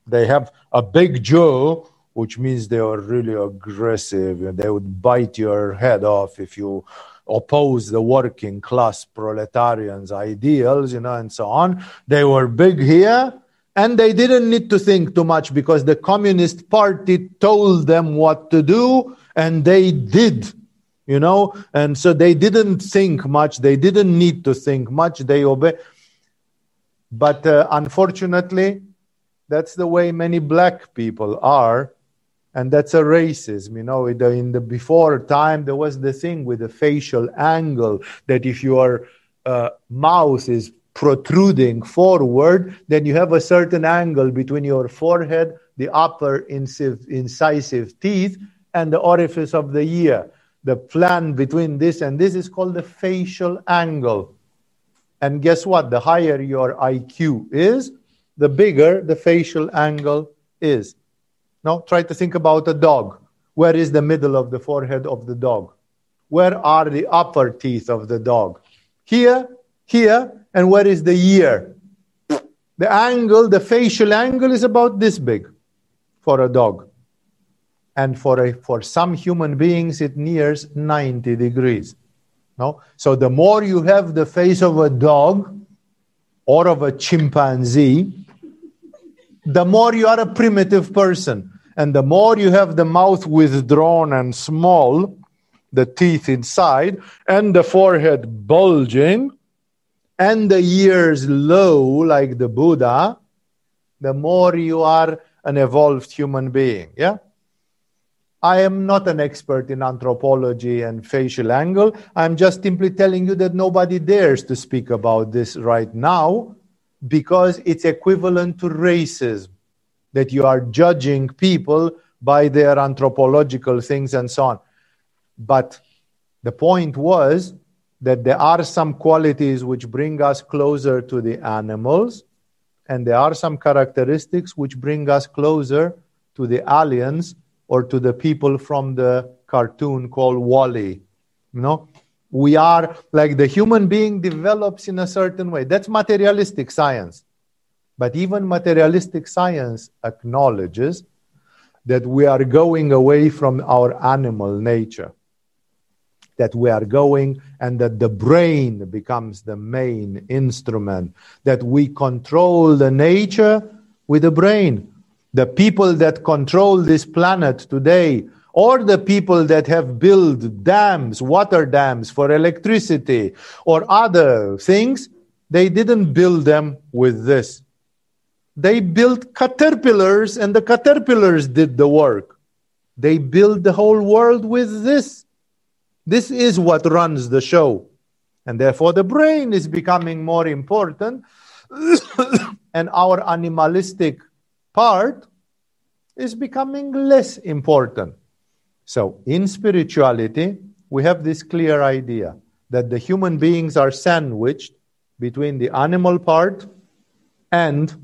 They have a big jaw, which means they are really aggressive they would bite your head off if you oppose the working class proletarians' ideals, you know, and so on. They were big here And they didn't need to think too much because the Communist Party told them what to do and they did, you know. And so they didn't think much. They didn't need to think much. They obey. But uh, unfortunately, that's the way many black people are and that's a racism you know in the before time there was the thing with the facial angle that if your uh, mouth is protruding forward then you have a certain angle between your forehead the upper incisive, incisive teeth and the orifice of the ear. The plan between this and this is called the facial angle. And guess what? The higher your iq is the bigger the facial angle is now, try to think about a dog. Where is the middle of the forehead of the dog? Where are the upper teeth of the dog? Here, here, and where is the ear? The angle, the facial angle is about this big for a dog. And for, a, for some human beings, it nears 90 degrees. No? So the more you have the face of a dog or of a chimpanzee, the more you are a primitive person. And the more you have the mouth withdrawn and small, the teeth inside, and the forehead bulging, and the ears low, like the Buddha, the more you are an evolved human being. Yeah? I am not an expert in anthropology and facial angle. I'm just simply telling you that nobody dares to speak about this right now because it's equivalent to racism, that you are judging people by their anthropological things and so on. But the point was that there are some qualities which bring us closer to the animals, and there are some characteristics which bring us closer to the aliens or to the people from the cartoon called WALL-E. You know, we are like the human being develops in a certain way. That's materialistic science. But even materialistic science acknowledges that we are going away from our animal nature. That we are going and that the brain becomes the main instrument, that we control the nature with the brain. The people that control this planet today or the people that have built dams, water dams for electricity or other things, they didn't build them with this. They built caterpillars and the caterpillars did the work. They built the whole world with this. This is what runs the show. And therefore, the brain is becoming more important, and our animalistic part is becoming less important. So, in spirituality, we have this clear idea that the human beings are sandwiched between the animal part and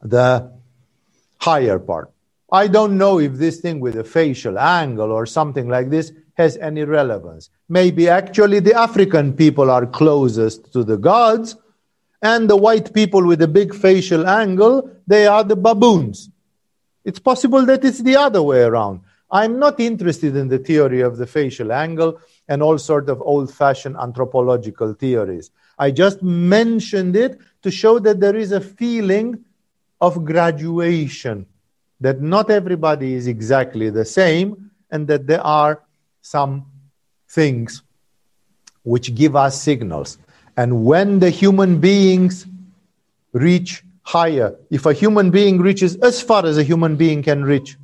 the higher part. I don't know if this thing with a facial angle or something like this has any relevance. Maybe actually the African people are closest to the gods, and the white people with a big facial angle, they are the baboons. It's possible that it's the other way around. I'm not interested in the theory of the facial angle and all sort of old-fashioned anthropological theories. I just mentioned it to show that there is a feeling of graduation, that not everybody is exactly the same, and that there are some things which give us signals. And when the human beings reach higher, if a human being reaches as far as a human being can reach,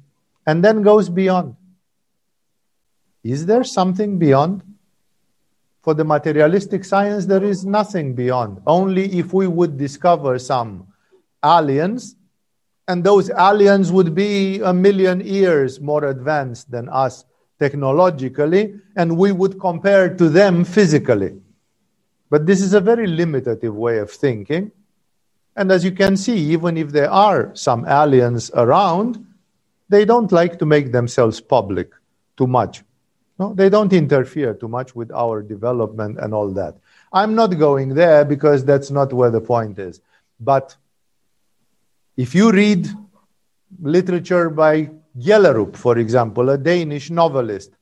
and then goes beyond. Is there something beyond? For the materialistic science, there is nothing beyond. Only if we would discover some aliens, and those aliens would be a million years more advanced than us technologically, and we would compare to them physically. But this is a very limitative way of thinking. And as you can see, even if there are some aliens around, they don't like to make themselves public too much. No, they don't interfere too much with our development and all that. I'm not going there because that's not where the point is. But if you read literature by Gjellerup, for example, a Danish novelist,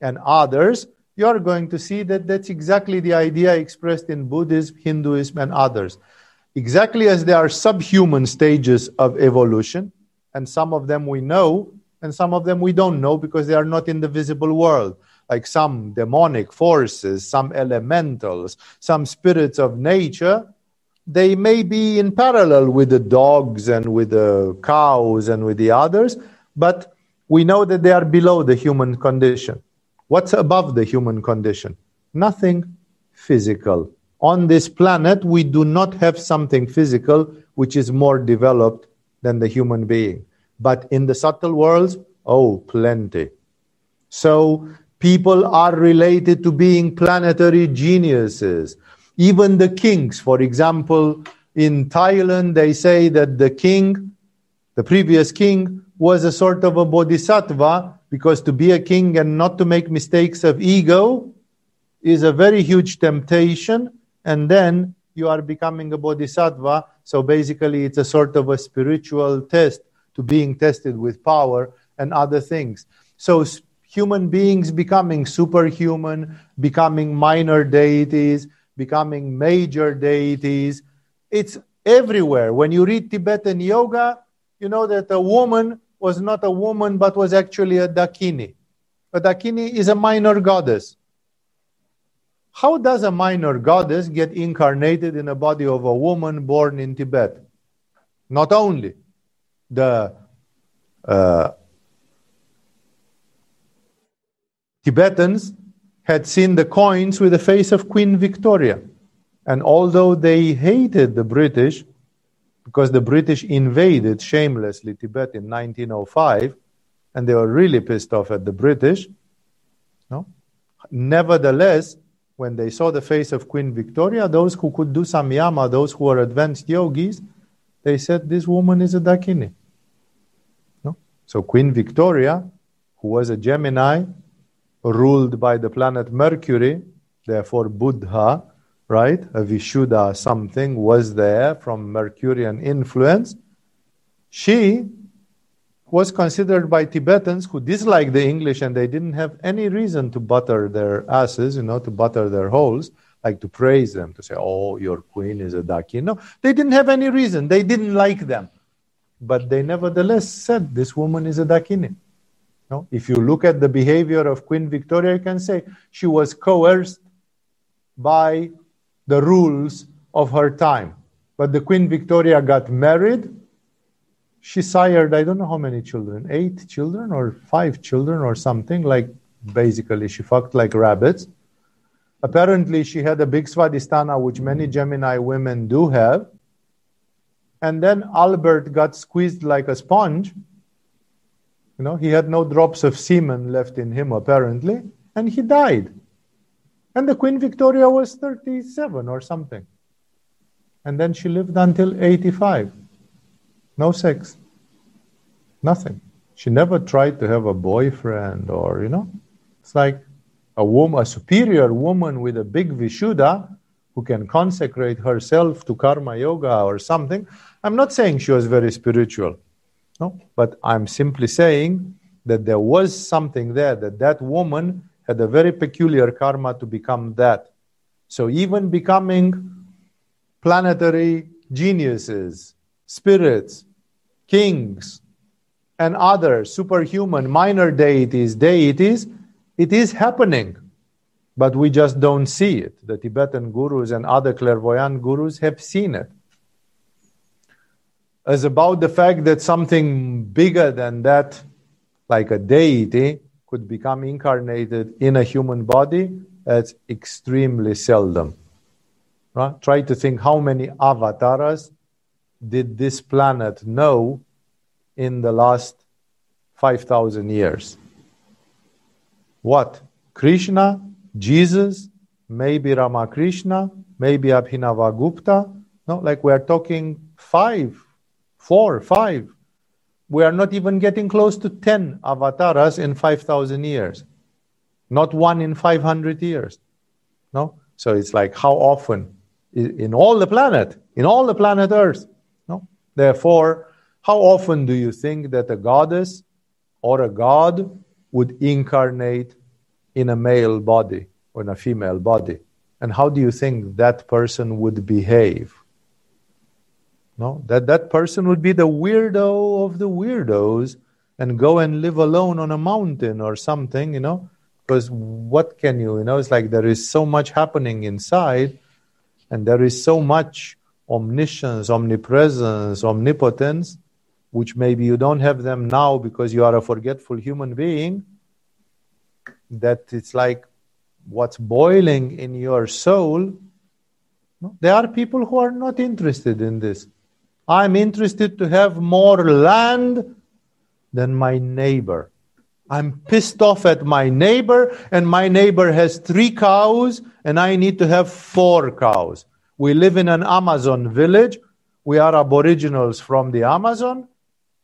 and others, you're going to see that that's exactly the idea expressed in Buddhism, Hinduism, and others. exactly as there are subhuman stages of evolution, and some of them we know, and some of them we don't know because they are not in the visible world. Like some demonic forces, some elementals, some spirits of nature, they may be in parallel with the dogs and with the cows and with the others, but we know that they are below the human condition. What's above the human condition? Nothing physical. On this planet, we do not have something physical which is more developed than the human being. But in the subtle worlds, oh, plenty. So people are related to being planetary geniuses. Even the kings, for example, in Thailand, they say that the king, the previous king, was a sort of a bodhisattva because to be a king and not to make mistakes of ego is a very huge temptation. And then you are becoming a bodhisattva. So basically, it's a sort of a spiritual test to being tested with power and other things. So human beings becoming superhuman, becoming minor deities, becoming major deities. It's everywhere. When you read Tibetan yoga, you know that a woman was not a woman but was actually a Dakini. A Dakini is a minor goddess. How does a minor goddess get incarnated in a body of a woman born in Tibet? Not only the uh, Tibetans had seen the coins with the face of Queen Victoria. And although they hated the British, because the British invaded shamelessly Tibet in 1905, and they were really pissed off at the British. No? Nevertheless, when they saw the face of Queen Victoria, those who could do samyama, those who were advanced yogis, they said, This woman is a Dakini. No? So Queen Victoria, who was a Gemini, ruled by the planet Mercury, therefore Buddha, right? A Vishuddha something was there from Mercurian influence. She was considered by Tibetans who disliked the English and they didn't have any reason to butter their asses, you know, to butter their holes, like to praise them, to say, oh, your queen is a Daki. No, they didn't have any reason. They didn't like them. But they nevertheless said, this woman is a Dakini. No? If you look at the behavior of Queen Victoria, you can say she was coerced by the rules of her time. But the Queen Victoria got married. She sired, I don't know how many children, eight children or five children or something. Like basically, she fucked like rabbits. Apparently, she had a big svadhisthana, which many Gemini women do have. And then Albert got squeezed like a sponge. You know, he had no drops of semen left in him, apparently, and he died. And the Queen Victoria was 37 or something. And then she lived until 85. No sex. Nothing. She never tried to have a boyfriend or, you know, it's like a woman, a superior woman with a big Vishuddha who can consecrate herself to karma yoga or something. I'm not saying she was very spiritual, no, but I'm simply saying that there was something there that that woman had a very peculiar karma to become that. So even becoming planetary geniuses, spirits, kings, and other superhuman minor deities, deities, it is happening. But we just don't see it. The Tibetan gurus and other clairvoyant gurus have seen it. As about the fact that something bigger than that, like a deity, could become incarnated in a human body, that's extremely seldom. Right? Try to think how many avatars did this planet know in the last 5,000 years? What? Krishna, Jesus, maybe Ramakrishna, maybe Abhinavagupta? No, like we're talking five, four, five we are not even getting close to 10 avatars in 5,000 years. Not one in 500 years. No? So it's like how often in all the planet, in all the planet Earth. Therefore, how often do you think that a goddess or a god would incarnate in a male body or in a female body? And how do you think that person would behave? No, that that person would be the weirdo of the weirdos and go and live alone on a mountain or something, you know? Because what can you, you know, it's like there is so much happening inside and there is so much omniscience, omnipresence, omnipotence, which maybe you don't have them now because you are a forgetful human being, that it's like what's boiling in your soul. There are people who are not interested in this. I'm interested to have more land than my neighbor. I'm pissed off at my neighbor, and my neighbor has three cows, and I need to have four cows. We live in an Amazon village. We are aboriginals from the Amazon,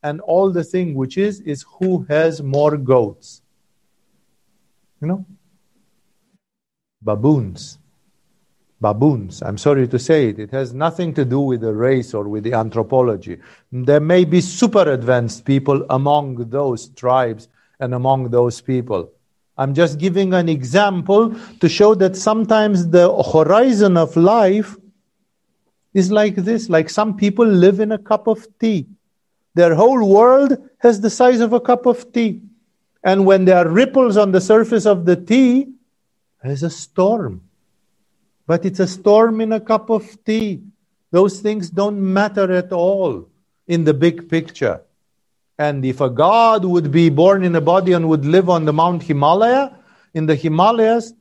and all the thing which is, is who has more goats. You know? Baboons baboons. I'm sorry to say it. It has nothing to do with the race or with the anthropology. There may be super advanced people among those tribes and among those people. I'm just giving an example to show that sometimes the horizon of life is like this. Like some people live in a cup of tea. Their whole world has the size of a cup of tea. And when there are ripples on the surface of the tea, there's a storm but it's a storm in a cup of tea. Those things don't matter at all in the big picture. And if a god would be born in a body and would live on the Mount Himalaya, in the Himalayas,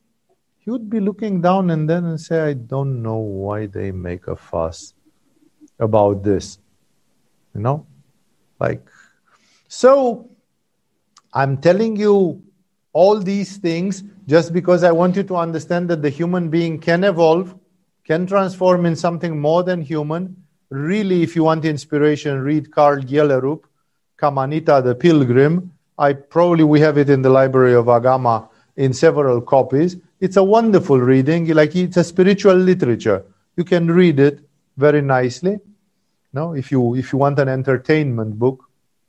he would be looking down and then and say, I don't know why they make a fuss about this. You know? Like, so I'm telling you all these things just because I want you to understand that the human being can evolve, can transform in something more than human. Really, if you want inspiration, read Karl Gjellerup, Kamanita the Pilgrim. I probably we have it in the library of Agama in several copies. It's a wonderful reading. Like it's a spiritual literature. You can read it very nicely. No, if you if you want an entertainment book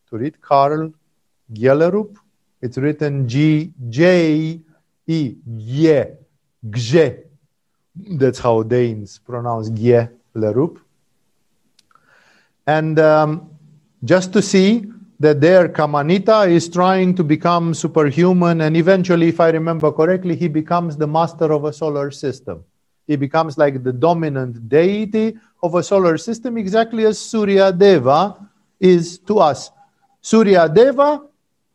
to read, Karl Gjellerup. It's written G J E. That's how Danes pronounce Gje Lerup. And um, just to see that their Kamanita is trying to become superhuman, and eventually, if I remember correctly, he becomes the master of a solar system. He becomes like the dominant deity of a solar system, exactly as Surya Deva is to us. Surya Deva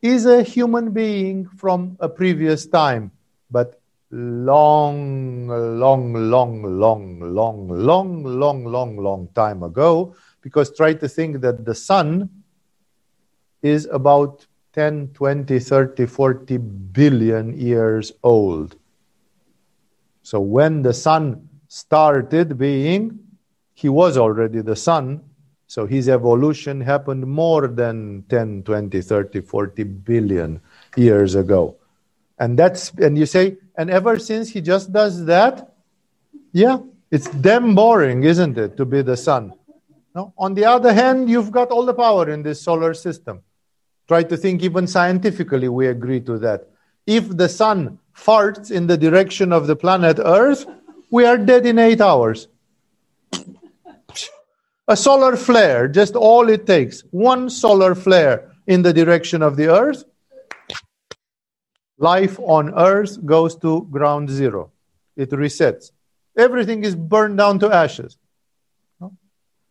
is a human being from a previous time, but long, long, long, long, long, long, long, long, long time ago, because try to think that the sun is about 10, 20, 30, 40 billion years old. So when the sun started being, he was already the sun, so his evolution happened more than 10, 20, 30, 40 billion years ago. And that's and you say, and ever since he just does that, yeah, it's damn boring, isn't it, to be the sun? No? On the other hand, you've got all the power in this solar system. Try to think even scientifically, we agree to that. If the sun farts in the direction of the planet Earth, we are dead in eight hours. A solar flare, just all it takes, one solar flare in the direction of the Earth, life on Earth goes to ground zero. It resets. Everything is burned down to ashes.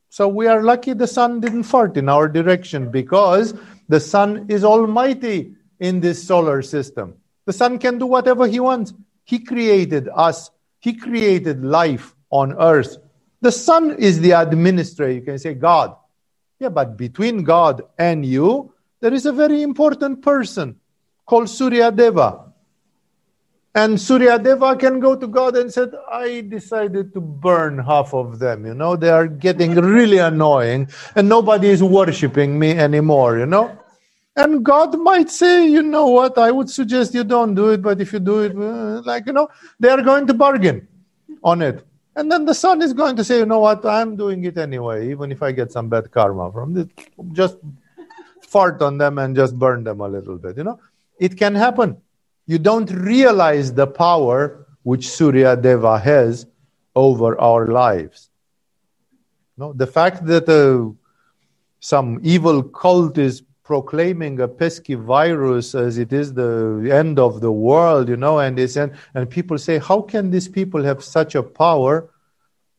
So we are lucky the sun didn't fart in our direction because the sun is almighty in this solar system. The sun can do whatever he wants. He created us, he created life on earth. The sun is the administrator. You can say God. Yeah, but between God and you, there is a very important person called Surya Deva. And Surya Deva can go to God and said, I decided to burn half of them. You know, they are getting really annoying and nobody is worshiping me anymore, you know. And God might say, you know what, I would suggest you don't do it, but if you do it, uh, like, you know, they are going to bargain on it. And then the sun is going to say, you know what, I'm doing it anyway, even if I get some bad karma from it. Just fart on them and just burn them a little bit. You know, it can happen. You don't realize the power which Surya Deva has over our lives. No, the fact that uh, some evil cult is proclaiming a pesky virus as it is the end of the world, you know, and it's, and, and people say, how can these people have such a power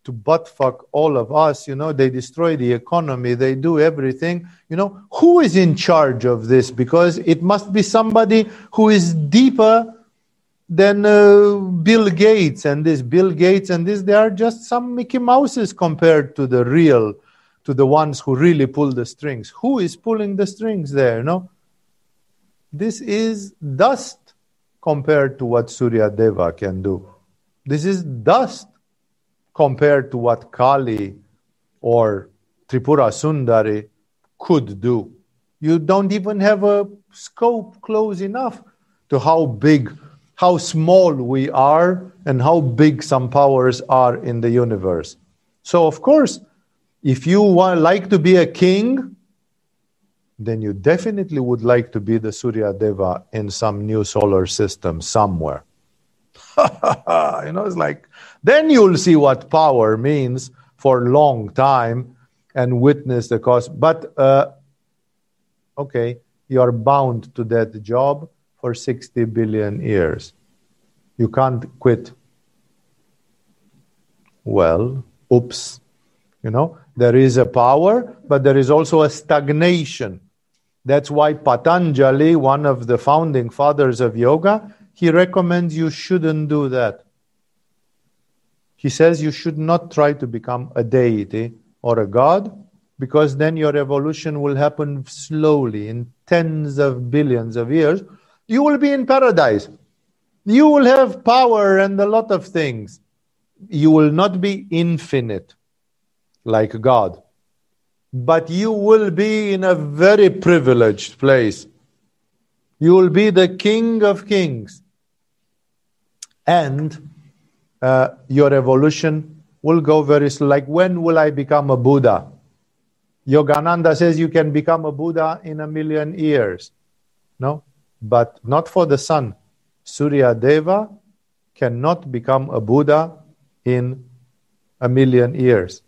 to butt fuck all of us? You know, they destroy the economy, they do everything. You know, who is in charge of this? Because it must be somebody who is deeper than uh, Bill Gates and this Bill Gates and this, they are just some Mickey Mouses compared to the real to the ones who really pull the strings. Who is pulling the strings there? No? This is dust compared to what Surya Deva can do. This is dust compared to what Kali or Tripura Sundari could do. You don't even have a scope close enough to how big, how small we are, and how big some powers are in the universe. So, of course, if you want, like to be a king, then you definitely would like to be the Surya Deva in some new solar system somewhere. you know, it's like, then you'll see what power means for a long time and witness the cost. But, uh, okay, you're bound to that job for 60 billion years. You can't quit. Well, oops. You know, there is a power, but there is also a stagnation. That's why Patanjali, one of the founding fathers of yoga, he recommends you shouldn't do that. He says you should not try to become a deity or a god because then your evolution will happen slowly in tens of billions of years. You will be in paradise. You will have power and a lot of things. You will not be infinite like God. But you will be in a very privileged place. You will be the King of Kings. And uh, your evolution will go very slow. Like, when will I become a Buddha? Yogananda says you can become a Buddha in a million years. No? But not for the sun. Surya Deva cannot become a Buddha in a million years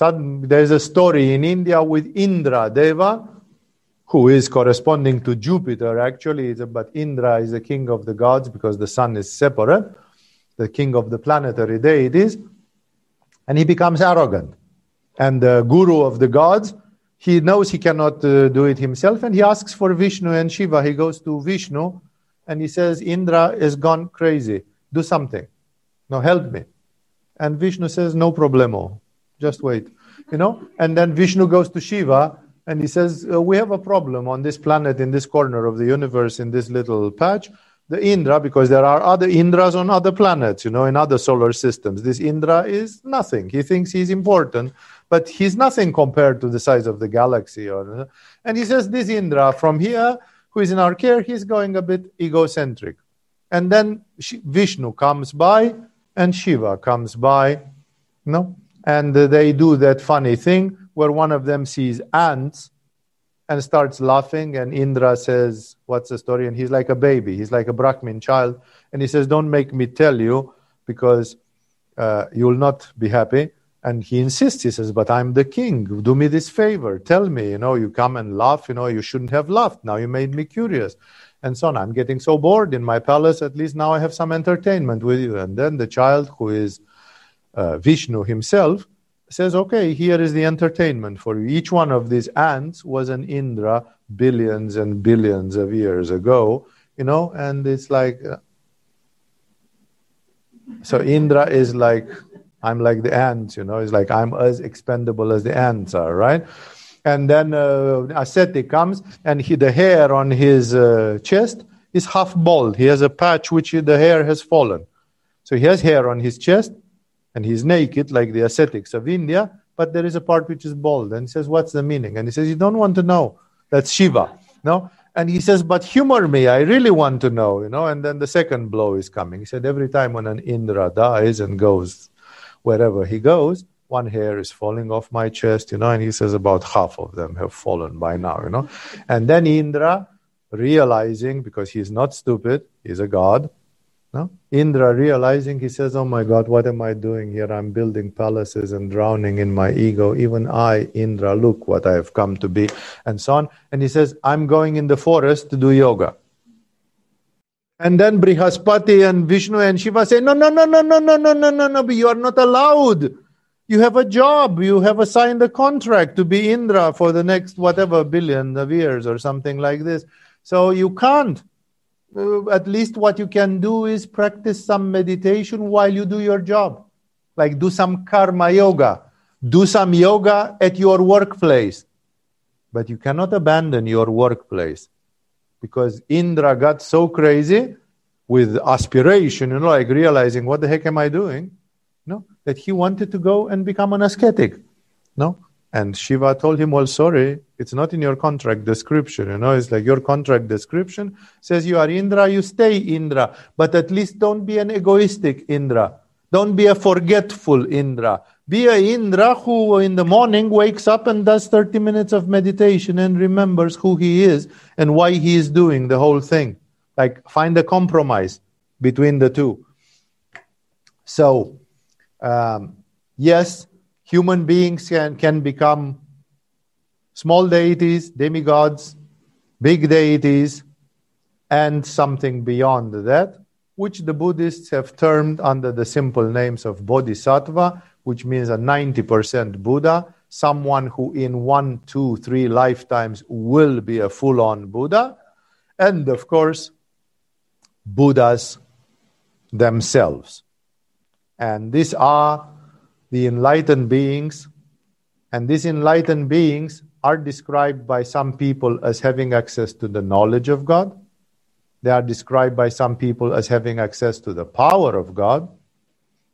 there's a story in India with Indra Deva, who is corresponding to Jupiter actually, but Indra is the king of the gods because the sun is separate, the king of the planetary deities, and he becomes arrogant. And the guru of the gods, he knows he cannot uh, do it himself, and he asks for Vishnu and Shiva. He goes to Vishnu and he says, Indra is gone crazy. Do something. No, help me. And Vishnu says, No problemo. Just wait. You know? And then Vishnu goes to Shiva and he says, uh, We have a problem on this planet, in this corner of the universe, in this little patch. The Indra, because there are other Indras on other planets, you know, in other solar systems. This Indra is nothing. He thinks he's important, but he's nothing compared to the size of the galaxy. Or, and he says, This Indra from here, who is in our care, he's going a bit egocentric. And then Vishnu comes by and Shiva comes by. You know? and they do that funny thing where one of them sees ants and starts laughing and indra says what's the story? And he's like a baby. He's like a brahmin child. And he says don't make me tell you because uh, you'll not be happy. And he insists. He says but i'm the king. Do me this favor. Tell me you know you come and laugh you know you shouldn't have laughed. Now you made me curious. And so on. I'm getting so bored in my palace. At least now i have some entertainment with you. And then the child who is uh, Vishnu himself, says, okay, here is the entertainment for you. Each one of these ants was an Indra billions and billions of years ago, you know, and it's like, uh, so Indra is like, I'm like the ants, you know, it's like I'm as expendable as the ants are, right? And then uh, ascetic comes, and he, the hair on his uh, chest is half bald. He has a patch which the hair has fallen. So he has hair on his chest, and he's naked like the ascetics of India, but there is a part which is bald. And he says, What's the meaning? And he says, You don't want to know. That's Shiva. No? And he says, But humor me, I really want to know, you know. And then the second blow is coming. He said, Every time when an Indra dies and goes wherever he goes, one hair is falling off my chest, you know, and he says about half of them have fallen by now, you know. And then Indra, realizing, because he's not stupid, he's a god, No? Indra realizing, he says, Oh my God, what am I doing here? I'm building palaces and drowning in my ego. Even I, Indra, look what I have come to be, and so on. And he says, I'm going in the forest to do yoga. And then Brihaspati and Vishnu and Shiva say, No, no, no, no, no, no, no, no, no, no, you are not allowed. You have a job. You have signed a contract to be Indra for the next whatever billion of years or something like this. So you can't. Uh, at least what you can do is practice some meditation while you do your job. Like do some karma yoga, do some yoga at your workplace. But you cannot abandon your workplace because Indra got so crazy with aspiration, you know, like realizing what the heck am I doing? No, that he wanted to go and become an ascetic. No, and Shiva told him, Well, sorry, it's not in your contract description. You know, it's like your contract description says you are Indra, you stay Indra, but at least don't be an egoistic Indra. Don't be a forgetful Indra. Be a Indra who in the morning wakes up and does 30 minutes of meditation and remembers who he is and why he is doing the whole thing. Like find a compromise between the two. So, um, yes, human beings can, can become small deities, demigods, big deities, and something beyond that, which the Buddhists have termed under the simple names of bodhisattva, which means a 90% Buddha, someone who in one, two, three lifetimes will be a full on Buddha, and of course, Buddhas themselves. And these are the enlightened beings. And these enlightened beings are described by some people as having access to the knowledge of God. They are described by some people as having access to the power of God.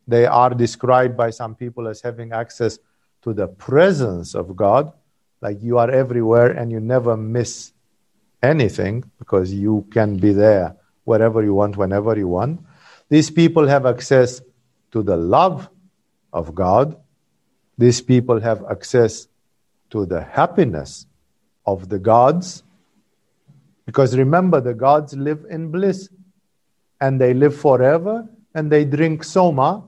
They are described by some people as having access to the presence of God, like you are everywhere and you never miss anything because you can be there wherever you want, whenever you want. These people have access to the love of God. These people have access to the happiness of the gods. Because remember, the gods live in bliss and they live forever and they drink soma.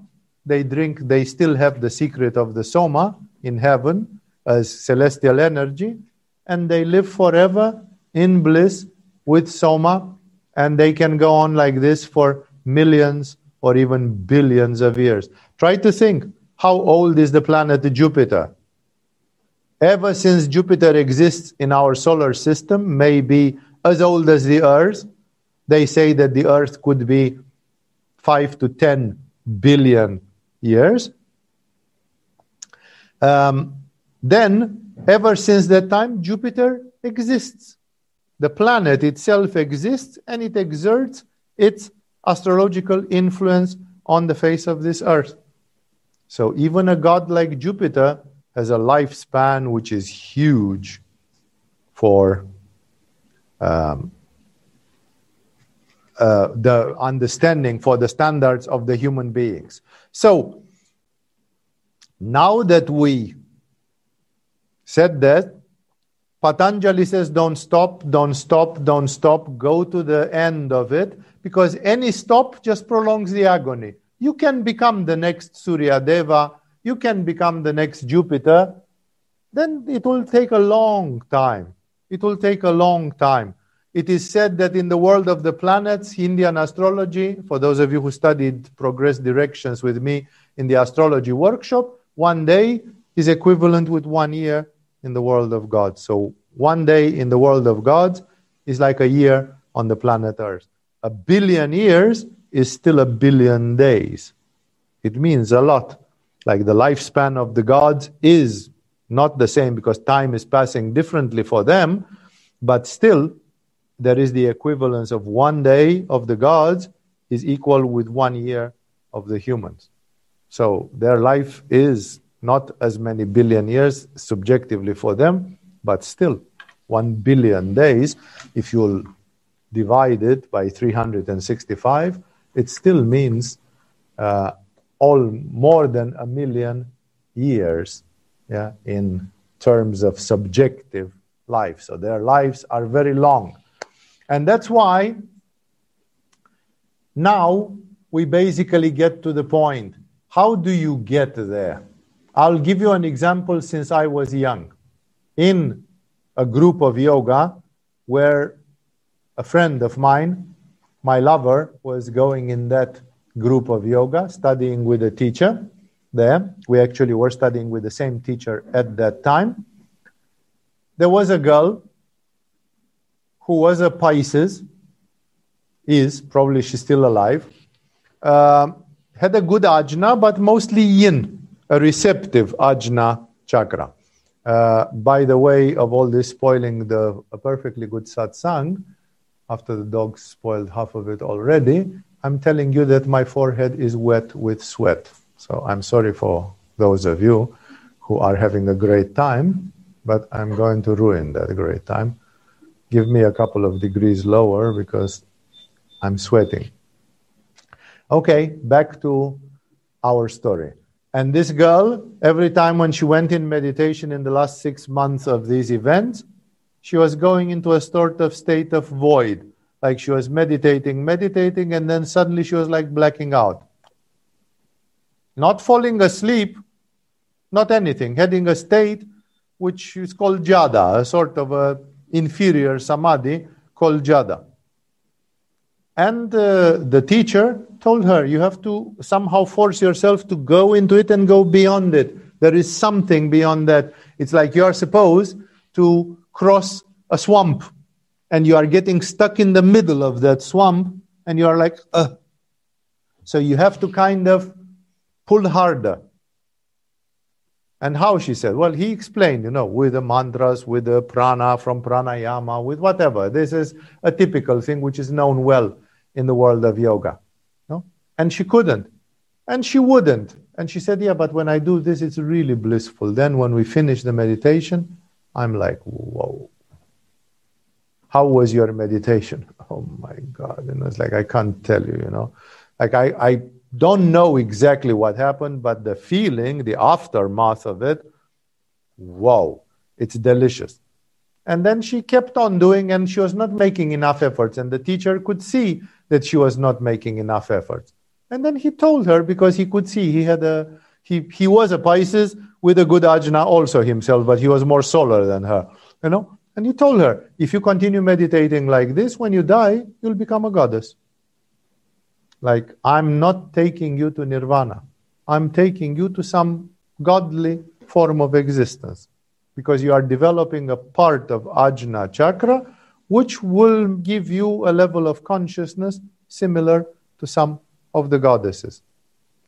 They drink, they still have the secret of the soma in heaven as celestial energy and they live forever in bliss with soma and they can go on like this for millions or even billions of years. Try to think how old is the planet Jupiter? Ever since Jupiter exists in our solar system, maybe as old as the Earth, they say that the Earth could be 5 to 10 billion years. Um, then, ever since that time, Jupiter exists. The planet itself exists and it exerts its astrological influence on the face of this earth. So even a god like Jupiter has a lifespan which is huge for um, uh, the understanding for the standards of the human beings. So now that we said that, Patanjali says, don't stop, don't stop, don't stop, go to the end of it, because any stop just prolongs the agony. You can become the next Surya Deva, you can become the next Jupiter, then it will take a long time. It will take a long time. It is said that in the world of the planets, Indian astrology, for those of you who studied progress directions with me in the astrology workshop, one day is equivalent with one year in the world of God. So one day in the world of God is like a year on the planet Earth. A billion years is still a billion days. It means a lot. Like the lifespan of the gods is not the same because time is passing differently for them, but still there is the equivalence of one day of the gods is equal with one year of the humans. So their life is not as many billion years subjectively for them, but still one billion days. If you'll divide it by 365, it still means uh, all more than a million years yeah, in terms of subjective life. So their lives are very long. And that's why Now we basically get to the point. How do you get there? I'll give you an example since I was young. In a group of yoga where a friend of mine, my lover, was going in that group of yoga, studying with a teacher there. We actually were studying with the same teacher at that time. There was a girl who was a Pisces, is probably she's still alive, uh, had a good ajna, but mostly yin, a receptive ajna chakra. Uh, by the way of all this spoiling the a perfectly good satsang, after the dogs spoiled half of it already, I'm telling you that my forehead is wet with sweat. So I'm sorry for those of you who are having a great time, but I'm going to ruin that great time. Give me a couple of degrees lower because I'm sweating. Okay, back to our story. And this girl, every time when she went in meditation in the last six months of these events, she was going into a sort of state of void. Like she was meditating, meditating, and then suddenly she was like blacking out. Not falling asleep, not anything, having a state which is called jada, a sort of a inferior samadhi called jada. And uh, the teacher told her, You have to somehow force yourself to go into it and go beyond it. There is something beyond that. It's like you are supposed to cross a swamp and you are getting stuck in the middle of that swamp and you are like, uh. So you have to kind of pull harder. And how she said? Well, he explained, you know, with the mantras, with the prana from pranayama, with whatever. This is a typical thing which is known well in the world of yoga. No? And she couldn't. And she wouldn't. And she said, Yeah, but when I do this, it's really blissful. Then when we finish the meditation, I'm like, Whoa. How was your meditation? Oh my God. And it's like, I can't tell you, you know. Like, I, I don't know exactly what happened, but the feeling, the aftermath of it, whoa, it's delicious. And then she kept on doing, and she was not making enough efforts. And the teacher could see that she was not making enough efforts. And then he told her because he could see he had a he he was a Pisces with a good ajna also himself, but he was more solar than her, you know. And he told her, if you continue meditating like this, when you die, you'll become a goddess. Like I'm not taking you to nirvana. I'm taking you to some godly form of existence because you are developing a part of ajna chakra which will give you a level of consciousness similar to some of the goddesses.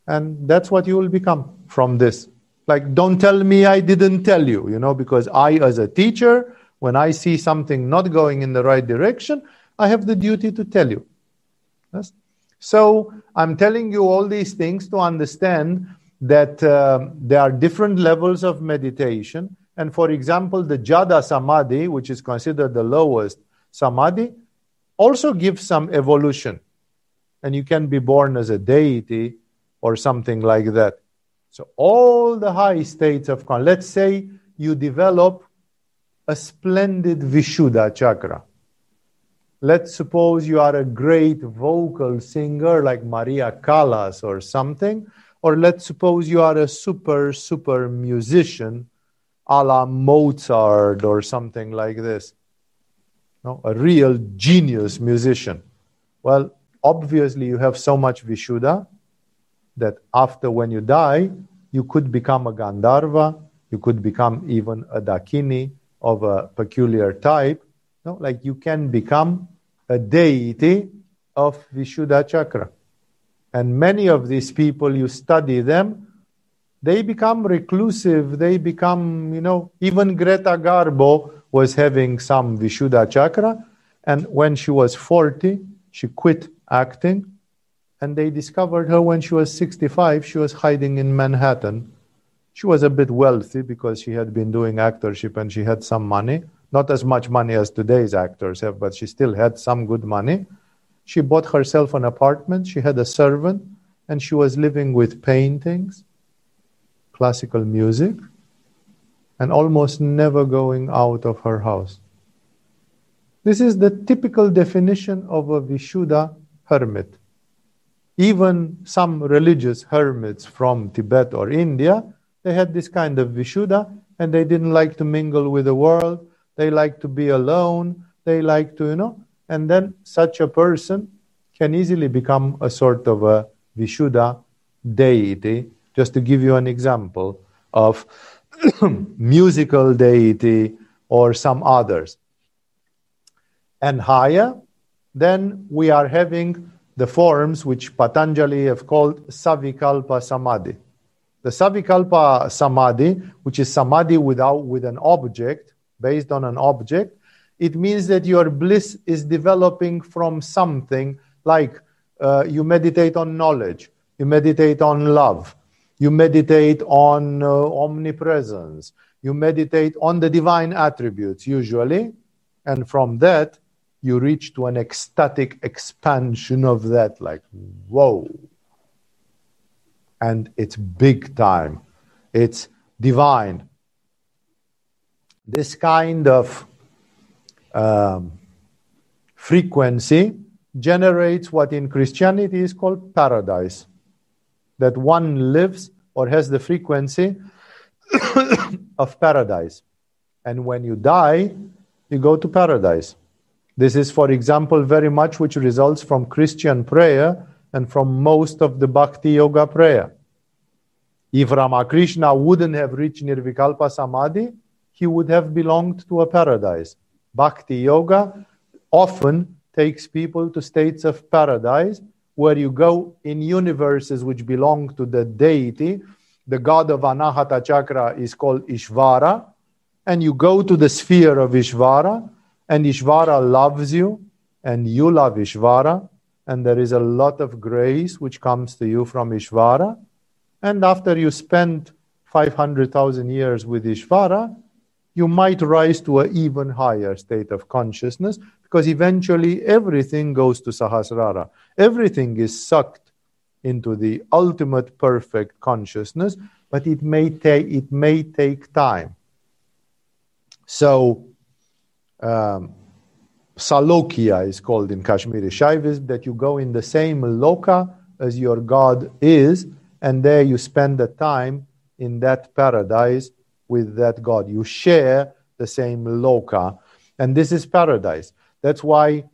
And that's what you will become from this. Like, don't tell me I didn't tell you, you know, because I, as a teacher, when I see something not going in the right direction, I have the duty to tell you. Yes? So, I'm telling you all these things to understand that uh, there are different levels of meditation. And for example, the Jada Samadhi, which is considered the lowest, samadhi also gives some evolution. And you can be born as a deity or something like that. So, all the high states of con, let's say you develop a splendid Vishuddha chakra. Let's suppose you are a great vocal singer like Maria Callas or something, or let's suppose you are a super, super musician a la Mozart or something like this no, a real genius musician. Well, obviously, you have so much Vishuddha that after when you die, you could become a Gandharva, you could become even a Dakini of a peculiar type. No? Like you can become a deity of Vishuddha Chakra. And many of these people, you study them, they become reclusive, they become, you know, even Greta Garbo was having some Vishuddha chakra. And when she was 40, she quit acting. And they discovered her when she was 65. She was hiding in Manhattan. She was a bit wealthy because she had been doing actorship and she had some money. Not as much money as today's actors have, but she still had some good money. She bought herself an apartment. She had a servant and she was living with paintings, classical music and almost never going out of her house. This is the typical definition of a Vishuddha hermit. Even some religious hermits from Tibet or India, they had this kind of Vishuddha and they didn't like to mingle with the world. They like to be alone. They like to, you know, and then such a person can easily become a sort of a Vishuddha deity. Just to give you an example of musical deity or some others. And higher, then we are having the forms which Patanjali have called Savikalpa Samadhi. The Savikalpa Samadhi, which is Samadhi without with an object, based on an object, it means that your bliss is developing from something like uh, you meditate on knowledge, you meditate on love, you meditate on uh, omnipresence, you meditate on the divine attributes usually, and from that you reach to an ecstatic expansion of that, like, whoa. And it's big time, it's divine. This kind of um, frequency generates what in Christianity is called paradise. That one lives or has the frequency of paradise. And when you die, you go to paradise. This is, for example, very much which results from Christian prayer and from most of the Bhakti Yoga prayer. If Ramakrishna wouldn't have reached Nirvikalpa Samadhi, he would have belonged to a paradise. Bhakti Yoga often takes people to states of paradise where you go in universes which belong to the deity. The god of Anahata Chakra is called Ishvara, and you go to the sphere of Ishvara, and Ishvara loves you, and you love Ishvara, and there is a lot of grace which comes to you from Ishvara. And after you spend 500,000 years with Ishvara, you might rise to an even higher state of consciousness because eventually everything goes to Sahasrara. Everything is sucked into the ultimate perfect consciousness, but it may take it may take time. So, um, Salokya is called in Kashmiri Shaivism that you go in the same loka as your God is, and there you spend the time in that paradise with that God. You share the same loka, and this is paradise. That's why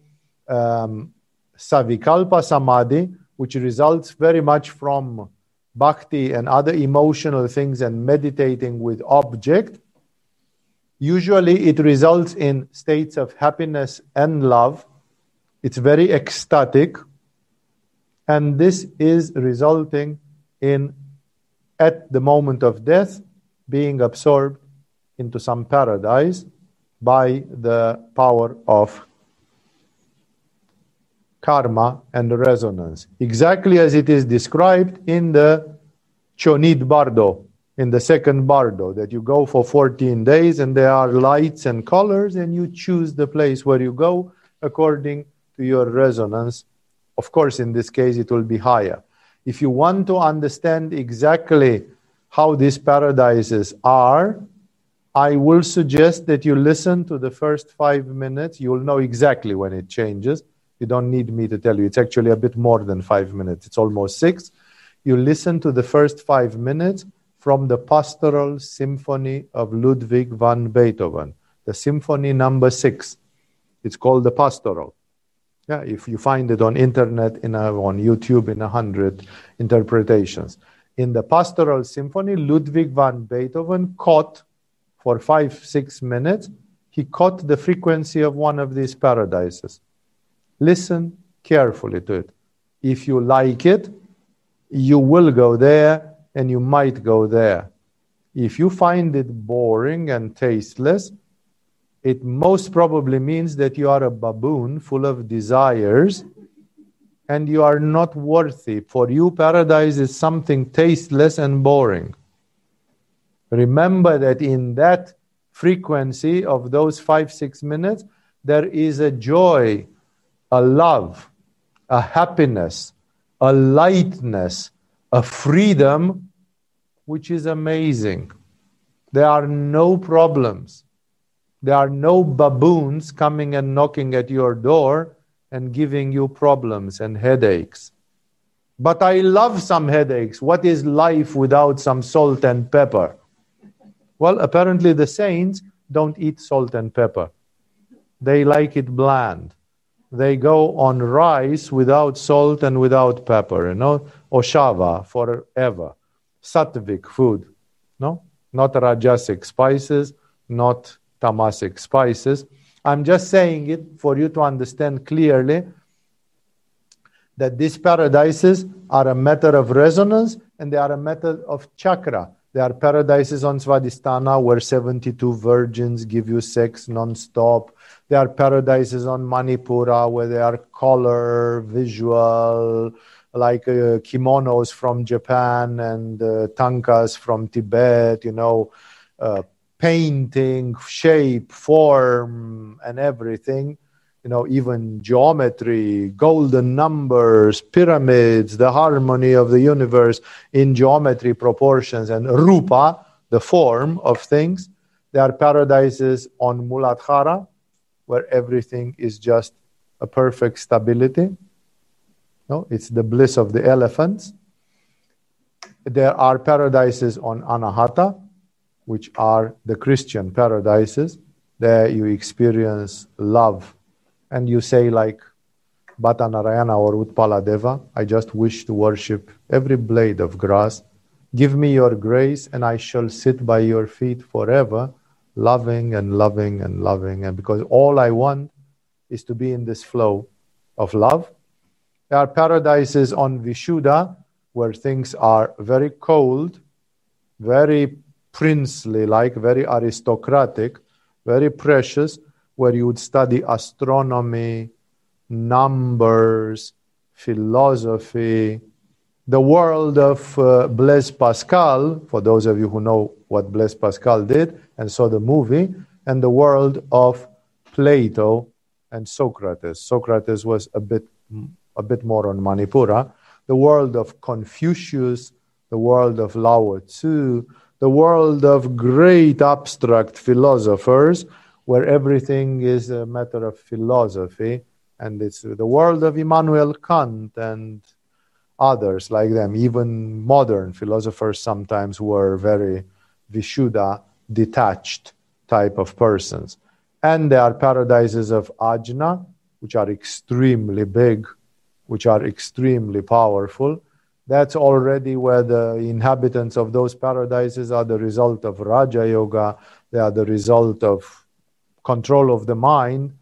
um, Savikalpa Samadhi, which results very much from bhakti and other emotional things and meditating with object, usually it results in states of happiness and love. It's very ecstatic. And this is resulting in, at the moment of death, being absorbed into some paradise by the power of karma and resonance, exactly as it is described in the Chonyid Bardo, in the second Bardo, that you go for 14 days and there are lights and colors, and you choose the place where you go according to your resonance. Of course, in this case, it will be higher. If you want to understand exactly how these paradises are, I will suggest that you listen to the first five minutes. You will know exactly when it changes. You don't need me to tell you. It's actually a bit more than five minutes, it's almost six. You listen to the first five minutes from the Pastoral Symphony of Ludwig van Beethoven, the symphony number six. It's called the Pastoral. Yeah, if you find it on internet, in a, on YouTube, in a hundred interpretations in the Pastoral Symphony, Ludwig van Beethoven caught for five, six minutes, he caught the frequency of one of these paradises. Listen carefully to it. If you like it, you will go there and you might go there. If you find it boring and tasteless, it most probably means that you are a baboon full of desires and you are not worthy. For you, paradise is something tasteless and boring. Remember that in that frequency of those five, six minutes, there is a joy, a love, a happiness, a lightness, a freedom which is amazing. There are no problems. There are no baboons coming and knocking at your door and giving you problems and headaches. But I love some headaches. What is life without some salt and pepper? Well, apparently the saints don't eat salt and pepper. They like it bland. They go on rice without salt and without pepper, you know, oshava forever. Sattvic food, no? Not rajasic spices, not tamasic spices. I'm just saying it for you to understand clearly that these paradises are a matter of resonance and they are a matter of chakra. There are paradises on Svadhisthana where 72 virgins give you sex non-stop. There are paradises on Manipura where they are color, visual, like uh, kimonos from Japan and uh, tankas from Tibet, you know, uh, painting, shape, form, and everything you know, even geometry, golden numbers, pyramids, the harmony of the universe in geometry proportions, and rupa, the form of things. There are paradises on Muladhara, where everything is just a perfect stability. No, it's the bliss of the elephants. There are paradises on Anahata, which are the Christian paradises. There you experience love and you say like Bhatta Narayana or Utpala Deva, I just wish to worship every blade of grass. Give me your grace, and I shall sit by your feet forever, loving and loving and loving. And because all I want is to be in this flow of love. There are paradises on Vishuddha where things are very cold, very princely like, very aristocratic, very precious, where you would study astronomy, numbers, philosophy, the world of uh, Blaise Pascal, for those of you who know what Blaise Pascal did and saw the movie, and the world of Plato and Socrates. Socrates was a bit, a bit more on Manipura. The world of Confucius, the world of Lao Tzu, the world of great abstract philosophers where everything is a matter of philosophy, and it's the world of Immanuel Kant and others like them. Even modern philosophers sometimes were very Vishuddha detached type of persons. And there are paradises of Ajna, which are extremely big, which are extremely powerful. That's already where the inhabitants of those paradises are the result of Raja Yoga, they are the result of control of the mind,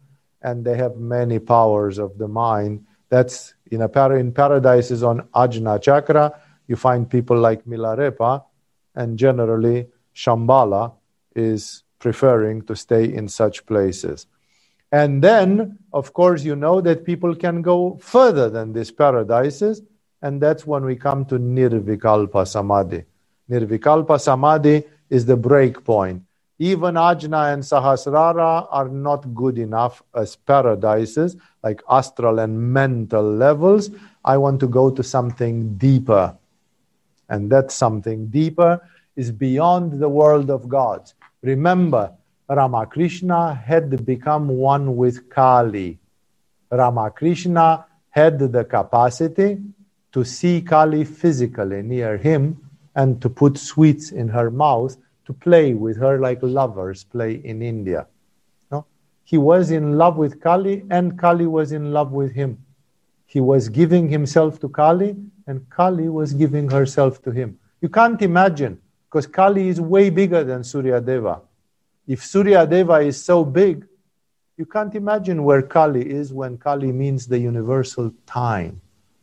and they have many powers of the mind. That's in a par- in paradises on Ajna Chakra. You find people like Milarepa, and generally Shambhala is preferring to stay in such places. And then, of course, you know that people can go further than these paradises, and that's when we come to Nirvikalpa Samadhi. Nirvikalpa Samadhi is the break point. Even Ajna and Sahasrara are not good enough as paradises, like astral and mental levels. I want to go to something deeper. And that something deeper is beyond the world of gods. Remember, Ramakrishna had become one with Kali. Ramakrishna had the capacity to see Kali physically near him and to put sweets in her mouth to play with her like lovers play in India. No? He was in love with Kali, and Kali was in love with him. He was giving himself to Kali, and Kali was giving herself to him. You can't imagine, because Kali is way bigger than Surya Deva. If Surya Deva is so big, you can't imagine where Kali is when Kali means the universal time,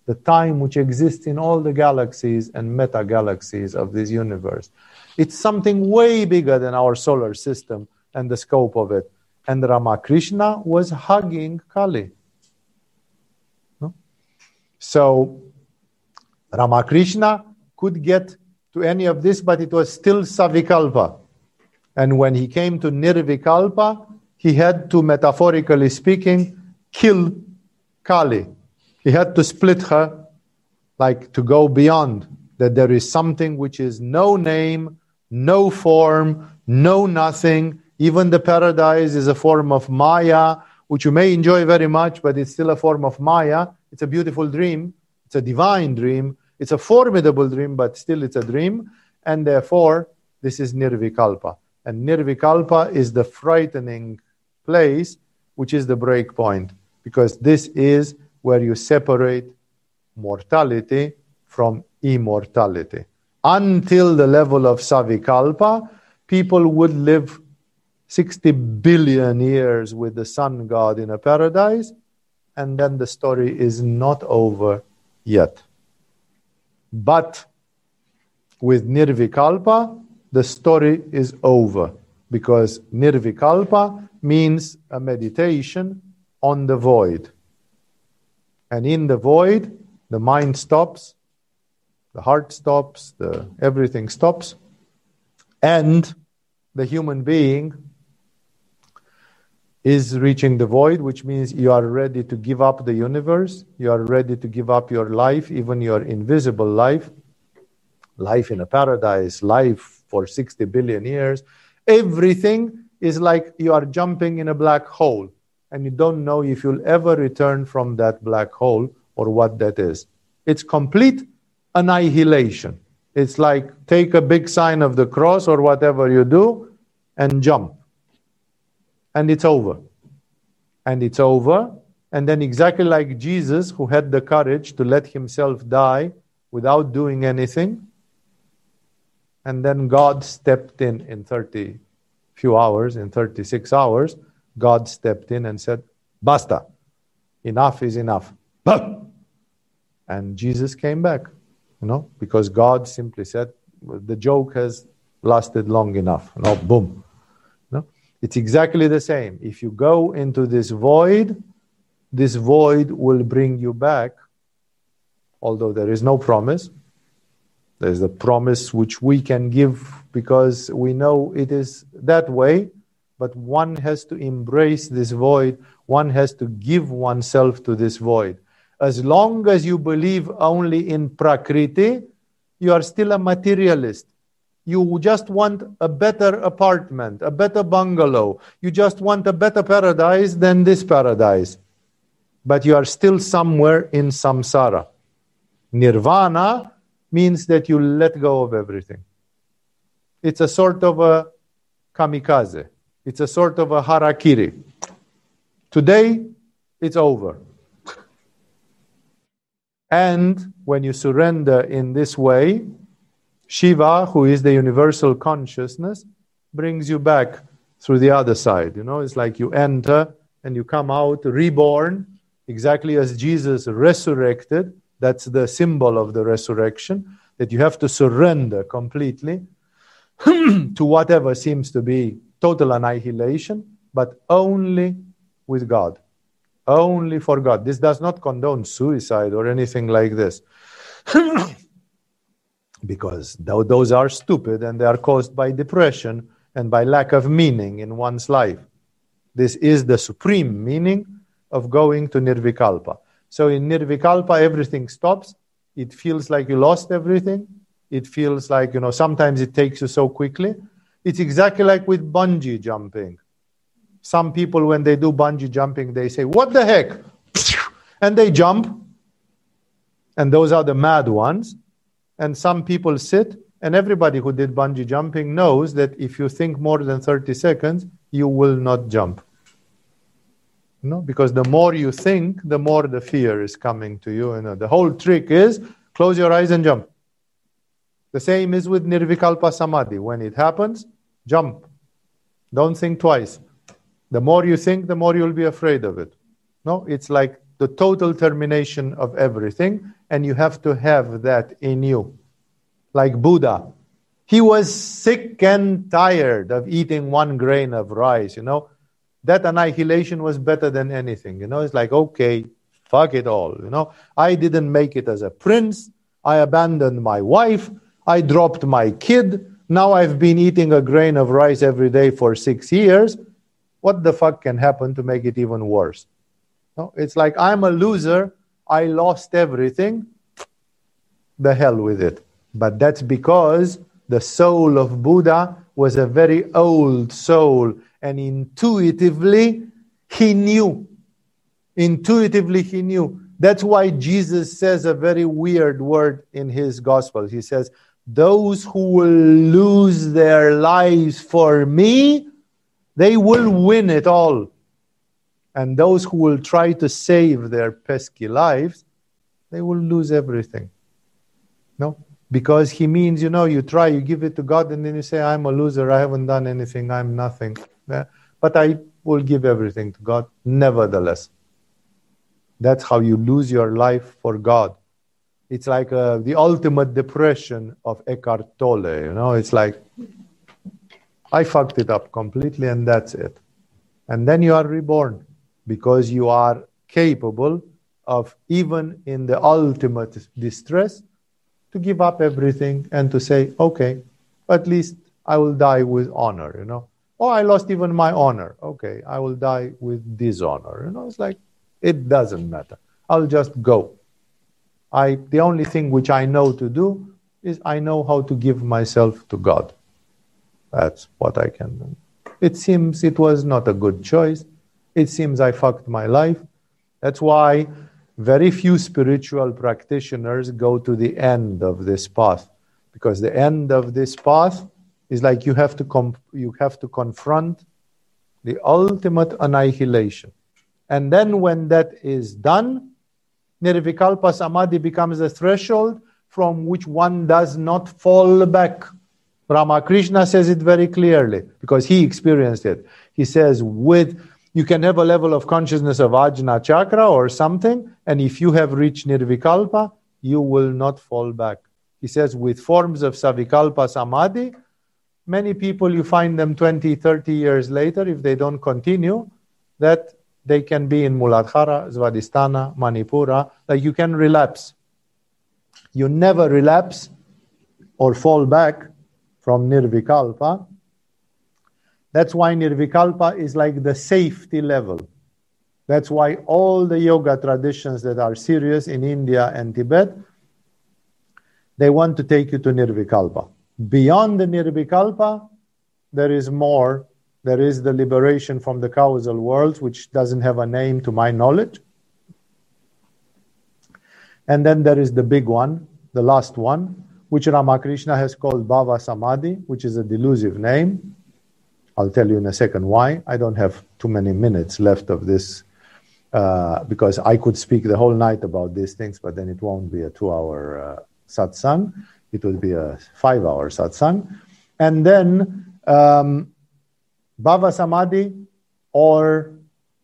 the time which exists in all the galaxies and meta galaxies of this universe. It's something way bigger than our solar system and the scope of it. And Ramakrishna was hugging Kali. No? So Ramakrishna could get to any of this, but it was still Savikalpa. And when he came to Nirvikalpa, he had to, metaphorically speaking, kill Kali. He had to split her, like to go beyond that there is something which is no name, no form, no nothing. Even the paradise is a form of Maya, which you may enjoy very much, but it's still a form of Maya. It's a beautiful dream. It's a divine dream. It's a formidable dream, but still it's a dream. And therefore, this is Nirvikalpa. And Nirvikalpa is the frightening place, which is the break point, because this is where you separate mortality from immortality. Until the level of Savikalpa, people would live 60 billion years with the sun god in a paradise, and then the story is not over yet. But with Nirvikalpa, the story is over. Because Nirvikalpa means a meditation on the void. And in the void, the mind stops, the heart stops, the, everything stops, and the human being is reaching the void, which means you are ready to give up the universe, you are ready to give up your life, even your invisible life, life in a paradise, life for 60 billion years. Everything is like you are jumping in a black hole, and you don't know if you'll ever return from that black hole or what that is. It's complete annihilation. It's like take a big sign of the cross or whatever you do and jump and it's over. And it's over. And then, exactly like Jesus, who had the courage to let himself die without doing anything, and then God stepped in in 30 few hours, in 36 hours, God stepped in and said, Basta, enough is enough. And Jesus came back, you know, because God simply said, the joke has lasted long enough. You know, boom. It's exactly the same. If you go into this void, this void will bring you back, although there is no promise. There's the promise which we can give because we know it is that way, but one has to embrace this void, one has to give oneself to this void. As long as you believe only in Prakriti, you are still a materialist. You just want a better apartment, a better bungalow. You just want a better paradise than this paradise. But you are still somewhere in samsara. Nirvana means that you let go of everything. It's a sort of a kamikaze, it's a sort of a harakiri. Today, it's over. And when you surrender in this way, Shiva, who is the universal consciousness, brings you back through the other side. You know, it's like you enter and you come out reborn, exactly as Jesus resurrected. That's the symbol of the resurrection, that you have to surrender completely to whatever seems to be total annihilation, but only with God. Only for God. This does not condone suicide or anything like this. because those are stupid and they are caused by depression and by lack of meaning in one's life. This is the supreme meaning of going to Nirvikalpa. So in Nirvikalpa, everything stops. It feels like you lost everything. It feels like, you know, sometimes it takes you so quickly. It's exactly like with bungee jumping. Some people, when they do bungee jumping, they say, What the heck? And they jump. And those are the mad ones and some people sit and everybody who did bungee jumping knows that if you think more than 30 seconds you will not jump no because the more you think the more the fear is coming to you you know, the whole trick is close your eyes and jump. The same is with nirvikalpa samadhi. When it happens jump. Don't think twice. The more you think the more you'll be afraid of it. No it's like the total termination of everything, and you have to have that in you. Like Buddha, he was sick and tired of eating one grain of rice, you know. That annihilation was better than anything, you know. It's like, okay, fuck it all, you know. I didn't make it as a prince. I abandoned my wife. I dropped my kid. Now I've been eating a grain of rice every day for six years. What the fuck can happen to make it even worse? No, it's like I'm a loser. I lost everything. The hell with it. But that's because the soul of Buddha was a very old soul, and intuitively he knew. Intuitively he knew That's why Jesus says a very weird word in his gospel. He says, Those who will lose their lives for me, they will win it all. And those who will try to save their pesky lives, they will lose everything. No? Because he means, you know, you try, you give it to God, and then you say, I'm a loser, I haven't done anything, I'm nothing. But I will give everything to God, nevertheless. That's how you lose your life for God. It's like uh, the ultimate depression of Eckhart Tolle, you know, it's like, I fucked it up completely, and that's it. And then you are reborn because you are capable of, even in the ultimate distress, to give up everything and to say, okay, at least I will die with honor, you know. Oh, I lost even my honor. Okay, I will die with dishonor. You know, it's like, it doesn't matter. I'll just go. I, the only thing which I know to do is I know how to give myself to God. That's what I can do. It seems it was not a good choice. It seems I fucked my life. That's why very few spiritual practitioners go to the end of this path because the end of this path is like you have to you have to confront the ultimate annihilation. And then when that is done nirvikalpa samadhi becomes a threshold from which one does not fall back. Ramakrishna says it very clearly because he experienced it. He says with you can have a level of consciousness of Ajna chakra or something, and if you have reached Nirvikalpa, you will not fall back. He says, with forms of Savikalpa Samadhi, many people you find them 20, 30 years later, if they don't continue, that they can be in Muladhara, Svadhisthana, Manipura, uh, like you can relapse. You never relapse or fall back from Nirvikalpa that's why Nirvikalpa is like the safety level. That's why all the yoga traditions that are serious in India and Tibet, they want to take you to Nirvikalpa. Beyond the Nirvikalpa, there is more. There is the liberation from the causal world, which doesn't have a name to my knowledge. And then there is the big one, the last one, which Ramakrishna has called Bhava Samadhi, which is a delusive name. I'll tell you in a second why. I don't have too many minutes left of this uh, because I could speak the whole night about these things, but then it won't be a two hour uh, satsang. It would be a five hour satsang. And then um, Bhava Samadhi or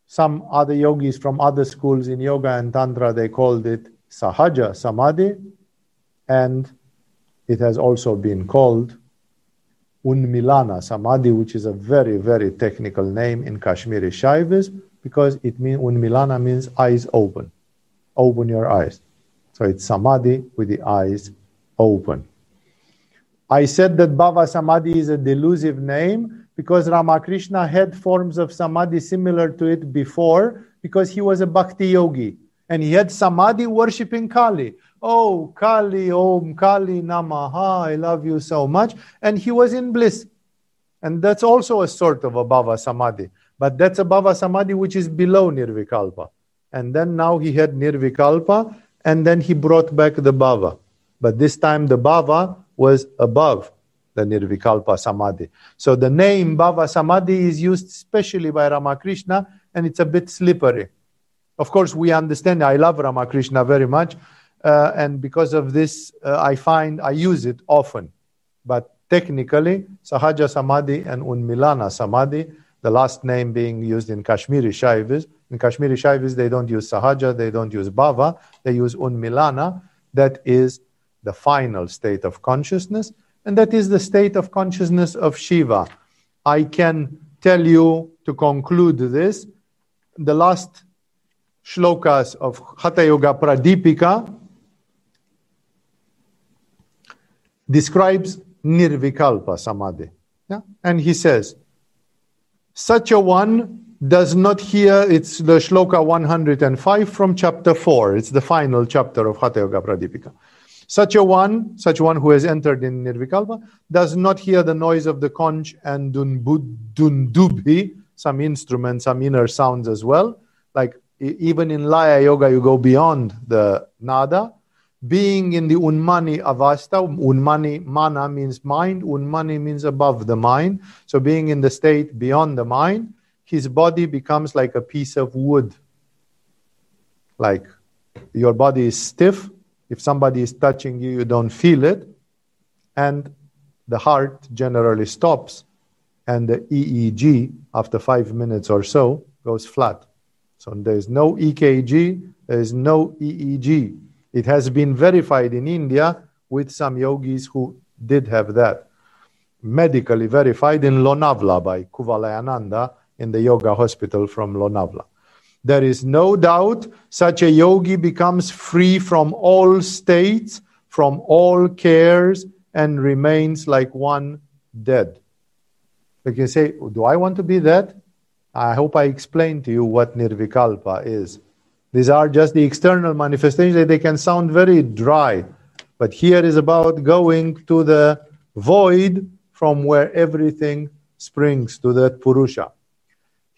some other yogis from other schools in yoga and tantra, they called it Sahaja Samadhi. And it has also been called Unmilana Samadhi, which is a very, very technical name in Kashmiri Shaivism because it means Unmilana means eyes open. Open your eyes. So it's Samadhi with the eyes open. I said that Bhava Samadhi is a delusive name because Ramakrishna had forms of Samadhi similar to it before because he was a Bhakti yogi and he had Samadhi worshipping Kali. Oh, Kali, Om Kali Namaha, I love you so much. And he was in bliss. And that's also a sort of a Bhava Samadhi. But that's a Bhava Samadhi which is below Nirvikalpa. And then now he had Nirvikalpa, and then he brought back the Bhava. But this time the Bhava was above the Nirvikalpa Samadhi. So the name Bhava Samadhi is used specially by Ramakrishna, and it's a bit slippery. Of course, we understand. I love Ramakrishna very much, uh, and because of this, uh, I find I use it often. But technically, Sahaja Samadhi and Unmilana Samadhi, the last name being used in Kashmiri Shaivis. In Kashmiri Shaivis, they don't use Sahaja, they don't use Bhava, they use Unmilana. That is the final state of consciousness, and that is the state of consciousness of Shiva. I can tell you to conclude this the last shlokas of Hatha Yoga Pradipika describes Nirvikalpa Samadhi. Yeah? And he says, such a one does not hear, it's the shloka 105 from chapter 4. It's the final chapter of Hatha Yoga Pradipika. Such a one, such one who has entered in Nirvikalpa, does not hear the noise of the conch and dundubhi, some instruments, some inner sounds as well, like even in Laya Yoga, you go beyond the nada. Being in the Unmani Avasta, Unmani Mana means mind, Unmani means above the mind. So being in the state beyond the mind, his body becomes like a piece of wood. Like your body is stiff. If somebody is touching you, you don't feel it. And the heart generally stops. And the EEG, after five minutes or so, goes flat. So there is no EKG, there is no EEG. It has been verified in India with some yogis who did have that. Medically verified in Lonavla by Kuvalayananda in the yoga hospital from Lonavla. There is no doubt such a yogi becomes free from all states, from all cares, and remains like one dead. You can say, Do I want to be that? I hope I explained to you what nirvikalpa is. These are just the external manifestations. They can sound very dry, but here is about going to the void from where everything springs to that Purusha.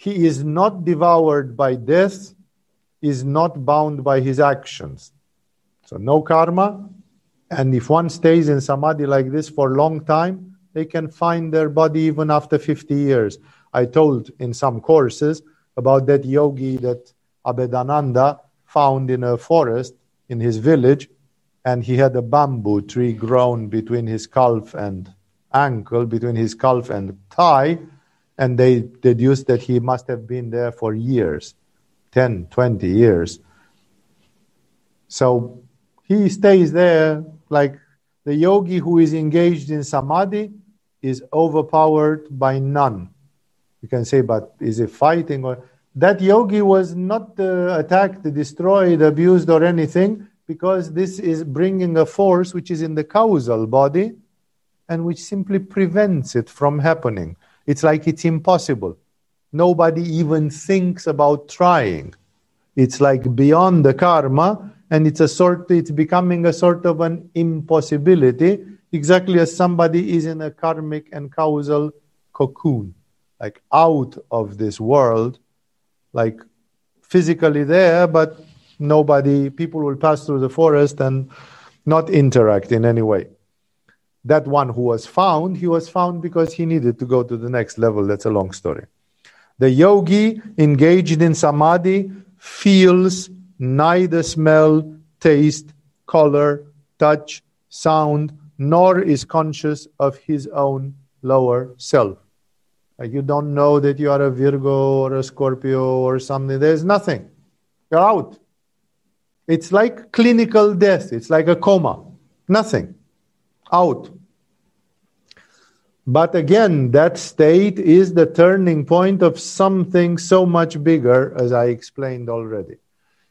He is not devoured by death, is not bound by his actions. So, no karma. And if one stays in samadhi like this for a long time, they can find their body even after 50 years. I told in some courses about that yogi that Abhedananda found in a forest in his village, and he had a bamboo tree grown between his calf and ankle, between his calf and thigh, and they deduced that he must have been there for years 10, 20 years. So he stays there like the yogi who is engaged in samadhi is overpowered by none. You can say, but is it fighting or that yogi was not uh, attacked, destroyed, abused, or anything because this is bringing a force which is in the causal body and which simply prevents it from happening. It's like it's impossible. Nobody even thinks about trying. It's like beyond the karma, and it's a sort. It's becoming a sort of an impossibility, exactly as somebody is in a karmic and causal cocoon like out of this world, like physically there, but nobody, people will pass through the forest and not interact in any way. That one who was found, he was found because he needed to go to the next level. That's a long story. The yogi engaged in samadhi feels neither smell, taste, color, touch, sound, nor is conscious of his own lower self. Like you don't know that you are a Virgo or a Scorpio or something. There's nothing. You're out. It's like clinical death. It's like a coma. Nothing. Out. But again, that state is the turning point of something so much bigger, as I explained already.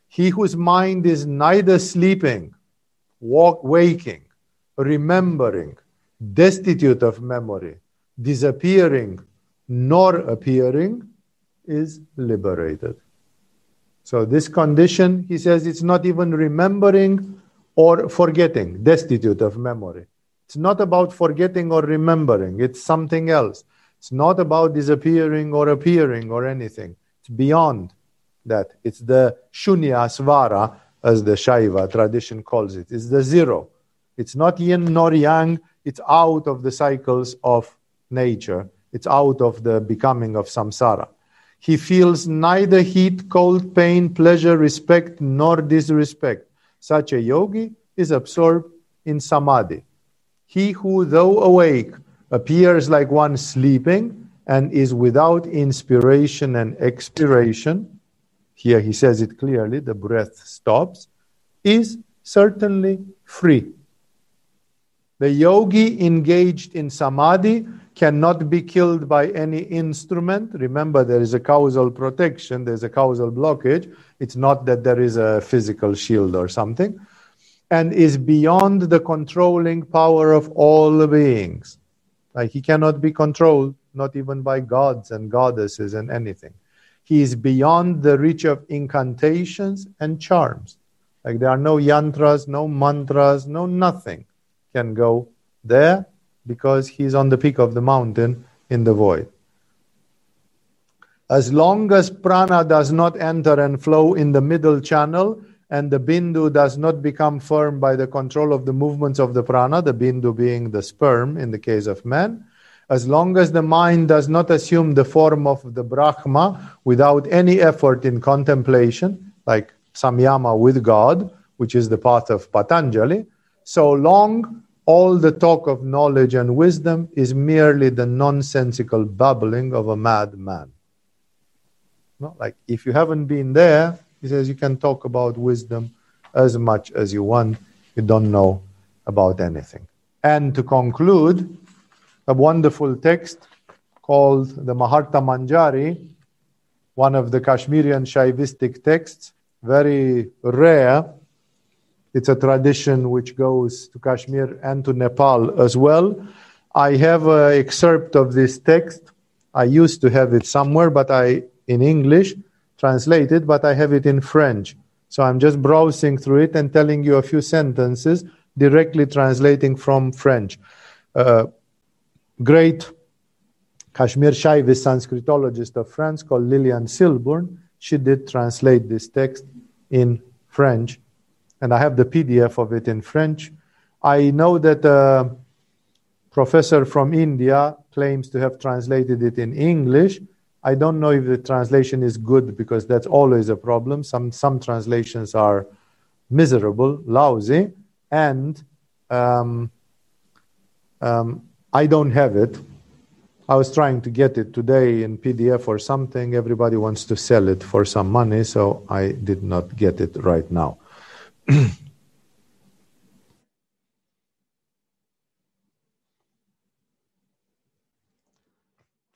He whose mind is neither sleeping, walk, waking, remembering, destitute of memory, disappearing, nor appearing is liberated. So, this condition, he says, it's not even remembering or forgetting, destitute of memory. It's not about forgetting or remembering, it's something else. It's not about disappearing or appearing or anything. It's beyond that. It's the shunya svara, as the Shaiva tradition calls it. It's the zero. It's not yin nor yang, it's out of the cycles of nature it's out of the becoming of samsara. He feels neither heat, cold, pain, pleasure, respect, nor disrespect. Such a yogi is absorbed in samadhi. He who, though awake, appears like one sleeping and is without inspiration and expiration, here he says it clearly, the breath stops, is certainly free. The yogi engaged in samadhi cannot be killed by any instrument. Remember, there is a causal protection, there's a causal blockage. It's not that there is a physical shield or something. And is beyond the controlling power of all beings. Like he cannot be controlled, not even by gods and goddesses and anything. He is beyond the reach of incantations and charms. Like there are no yantras, no mantras, no nothing can go there because he's on the peak of the mountain in the void. As long as prana does not enter and flow in the middle channel, and the bindu does not become firm by the control of the movements of the prana, the bindu being the sperm in the case of man, as long as the mind does not assume the form of the Brahma without any effort in contemplation, like samyama with God, which is the path of Patanjali, so long all the talk of knowledge and wisdom is merely the nonsensical babbling of a madman. No, like if you haven't been there, he says you can talk about wisdom as much as you want. You don't know about anything. And to conclude, a wonderful text called the Maharta Manjari, one of the Kashmirian Shaivistic texts, very rare. It's a tradition which goes to Kashmir and to Nepal as well. I have an excerpt of this text. I used to have it somewhere, but I in English translated, but I have it in French. So I'm just browsing through it and telling you a few sentences directly translating from French. Uh, great Kashmir Shaivist Sanskritologist of France called Lilian Silburn. She did translate this text in French, and I have the PDF of it in French. I know that a professor from India claims to have translated it in English. I don't know if the translation is good because that's always a problem. Some some translations are miserable, lousy, and um, um, I don't have it. I was trying to get it today in PDF or something. Everybody wants to sell it for some money, so I did not get it right now.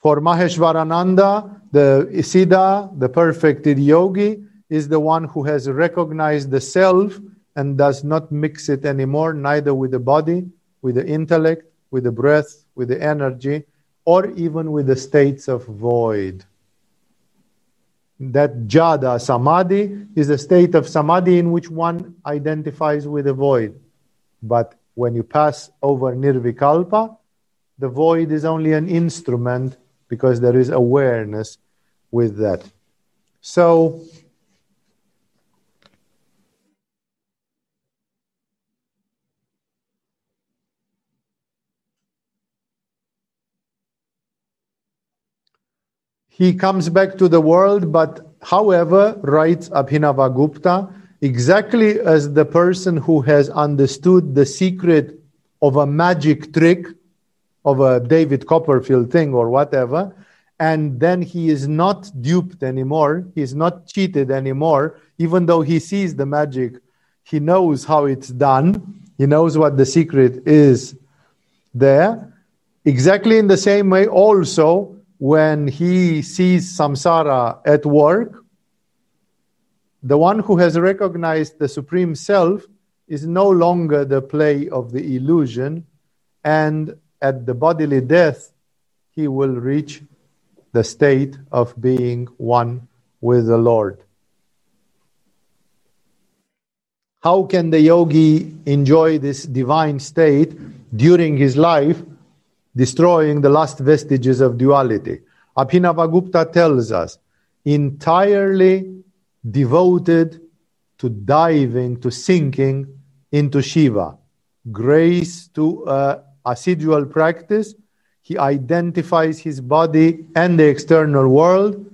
for Maheshwarananda, the Siddha, the perfected yogi, is the one who has recognized the self and does not mix it anymore, neither with the body, with the intellect, with the breath, with the energy, or even with the states of void. That jada samadhi is a state of samadhi in which one identifies with the void. But when you pass over nirvikalpa, the void is only an instrument because there is awareness with that. So, He comes back to the world, but however, writes Abhinavagupta, exactly as the person who has understood the secret of a magic trick, of a David Copperfield thing or whatever, and then he is not duped anymore, he is not cheated anymore, even though he sees the magic, he knows how it's done, he knows what the secret is there. Exactly in the same way, also, when he sees samsara at work, the one who has recognized the Supreme Self is no longer the play of the illusion, and at the bodily death, he will reach the state of being one with the Lord. How can the yogi enjoy this divine state during his life? destroying the last vestiges of duality. Abhinavagupta tells us entirely devoted to diving, to sinking into Shiva. Grace to uh, assidual practice, he identifies his body and the external world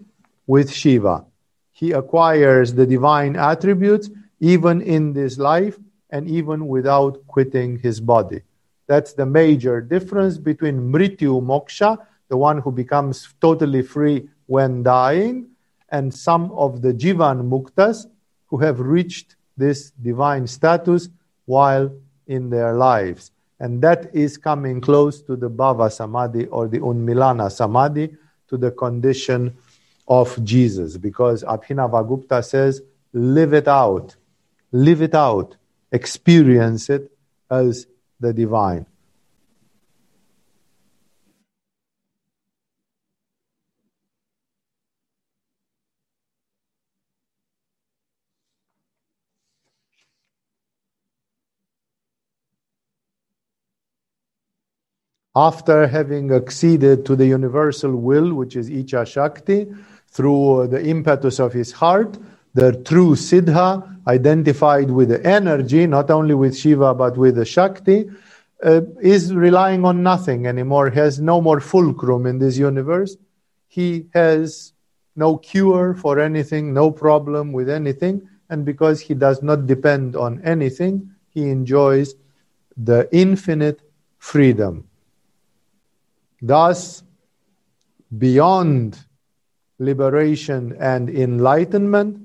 with Shiva. He acquires the divine attributes even in this life and even without quitting his body. That's the major difference between mrityu moksha, the one who becomes totally free when dying, and some of the jivan muktas who have reached this divine status while in their lives. And that is coming close to the bhava samadhi or the unmilana samadhi, to the condition of Jesus. Because Abhinavagupta says, live it out, live it out, experience it as the divine. After having acceded to the universal will, which is Icha Shakti, through the impetus of his heart, the true Siddha, identified with the energy, not only with Shiva but with the Shakti, uh, is relying on nothing anymore, has no more fulcrum in this universe. He has no cure for anything, no problem with anything, and because he does not depend on anything, he enjoys the infinite freedom. Thus, beyond liberation and enlightenment,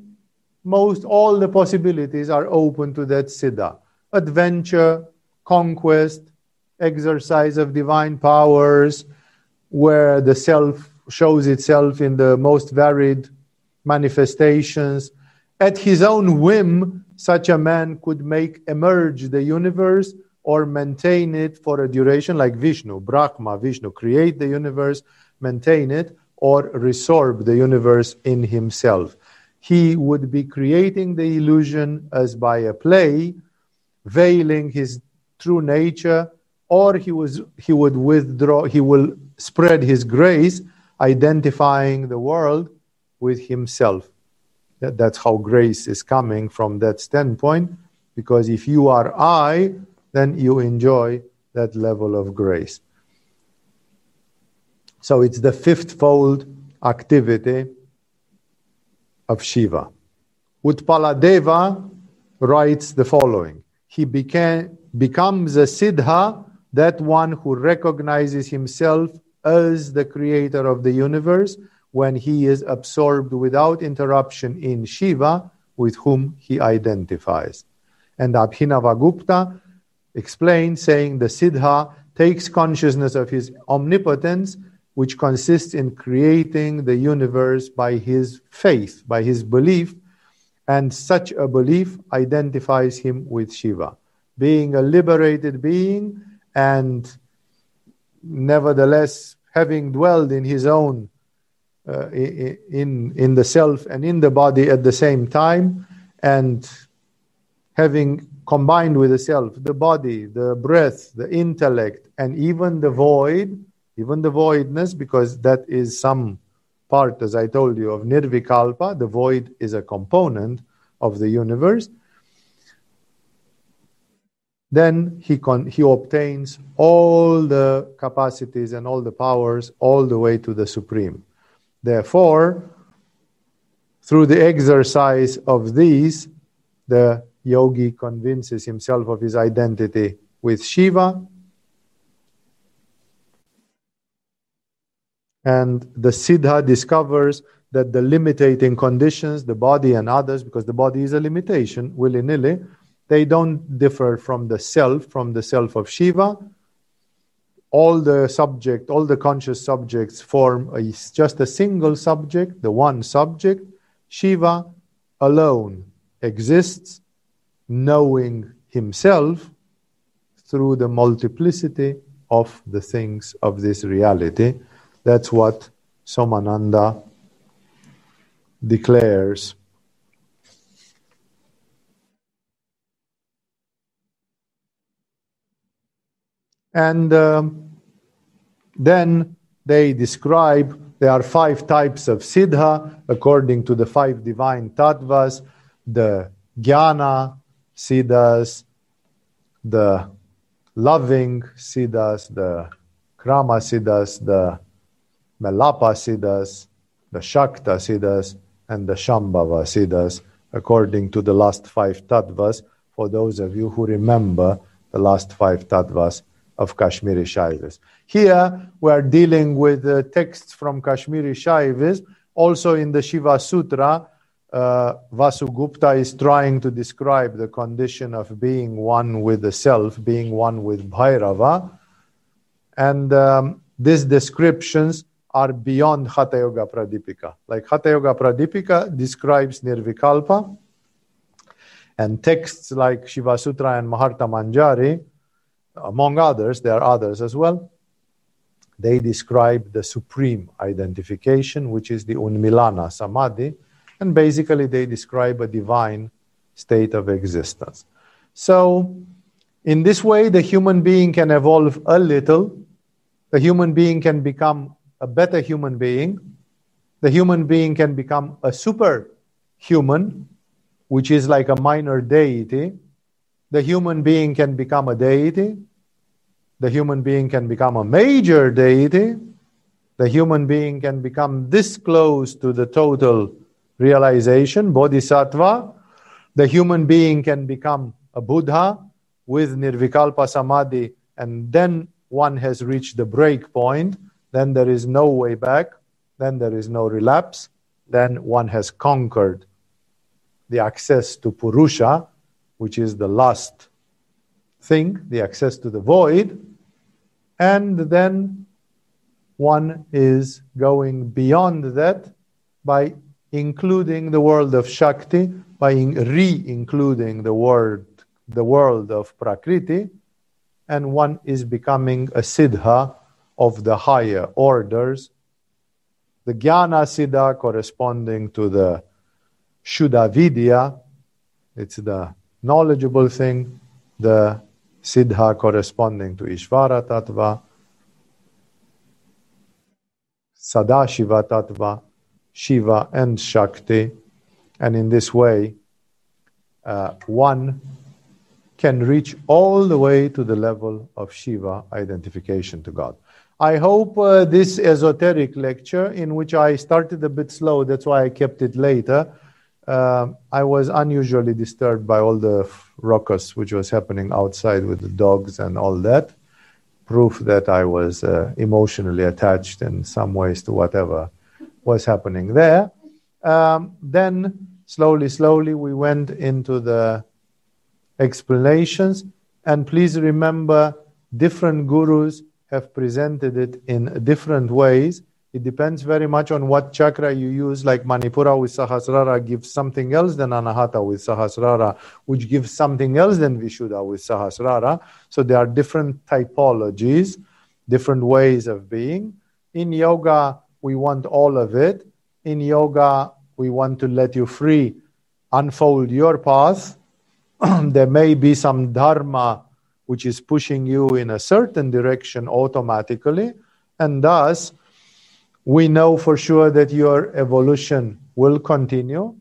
most all the possibilities are open to that siddha. Adventure, conquest, exercise of divine powers, where the self shows itself in the most varied manifestations. At his own whim, such a man could make emerge the universe or maintain it for a duration, like Vishnu, Brahma, Vishnu, create the universe, maintain it, or resorb the universe in himself. He would be creating the illusion as by a play, veiling his true nature, or he, was, he would withdraw, he will spread his grace, identifying the world with himself. That, that's how grace is coming from that standpoint, because if you are I, then you enjoy that level of grace. So it's the fifth fold activity of Shiva. Utpaladeva writes the following He became, becomes a Siddha, that one who recognizes himself as the creator of the universe when he is absorbed without interruption in Shiva, with whom he identifies. And Abhinavagupta explains, saying the Siddha takes consciousness of his omnipotence which consists in creating the universe by his faith, by his belief, and such a belief identifies him with Shiva. Being a liberated being and nevertheless having dwelled in his own uh, in in the self and in the body at the same time and having combined with the self the body the breath the intellect and even the void even the voidness, because that is some part, as I told you, of nirvikalpa. The void is a component of the universe. Then he, con- he obtains all the capacities and all the powers all the way to the supreme. Therefore, through the exercise of these, the yogi convinces himself of his identity with Shiva And the Siddha discovers that the limiting conditions, the body and others, because the body is a limitation, willy nilly, they don't differ from the self, from the self of Shiva. All the subject, all the conscious subjects form a, just a single subject, the one subject. Shiva alone exists, knowing himself through the multiplicity of the things of this reality that's what Somananda declares. And um, then they describe there are five types of siddha according to the five divine tattvas the jnana siddhas, the loving siddhas, the krama siddhas, the Melapa Siddhas, the Shakta Siddhas, and the Shambhava Siddhas, according to the last five tattvas, for those of you who remember the last five tattvas of Kashmiri Shaivism. Here we are dealing with uh, texts from Kashmiri Shaivism. Also in the Shiva Sutra, uh, Vasugupta is trying to describe the condition of being one with the self, being one with Bhairava. And um, these descriptions are beyond Hatha Yoga Pradipika. Like Hatha Yoga Pradipika describes Nirvikalpa, and texts like Shiva Sutra and Maharta Manjari, among others, there are others as well, they describe the supreme identification, which is the Unmilana Samadhi, and basically they describe a divine state of existence. So, in this way, the human being can evolve a little, the human being can become a better human being, The human being can become a superhuman, which is like a minor deity. The human being can become a deity. The human being can become a major deity. The human being can become this close to the total realization, bodhisattva. The human being can become a Buddha with Nirvikalpa Samadhi, and then one has reached the break point. Then there is no way back. Then there is no relapse. Then one has conquered the access to Purusha, which is the last thing, the access to the void. And then one is going beyond that by including the world of Shakti, by re including the world, the world of Prakriti, and one is becoming a Siddha of the higher orders. The Jnana Siddha corresponding to the Shuddha Vidya, it's the knowledgeable thing, the Siddha corresponding to Ishvara Tattva, Sadashiva Tattva, Shiva and Shakti, and in this way, uh, one can reach all the way to the level of Shiva identification to God. I hope uh, this esoteric lecture, in which I started a bit slow, that's why I kept it later. Uh, I was unusually disturbed by all the ruckus which was happening outside with the dogs and all that. Proof that I was uh, emotionally attached in some ways to whatever was happening there. Um, then, slowly, slowly, we went into the explanations. And please remember, different gurus have presented it in different ways. It depends very much on what chakra you use, like Manipura with Sahasrara gives something else than Anahata with Sahasrara, which gives something else than Vishuddha with Sahasrara. So there are different typologies, different ways of being. In yoga, we want all of it. In yoga, we want to let you free, unfold your path. there may be some dharma which is pushing you in a certain direction automatically, and thus we know for sure that your evolution will continue.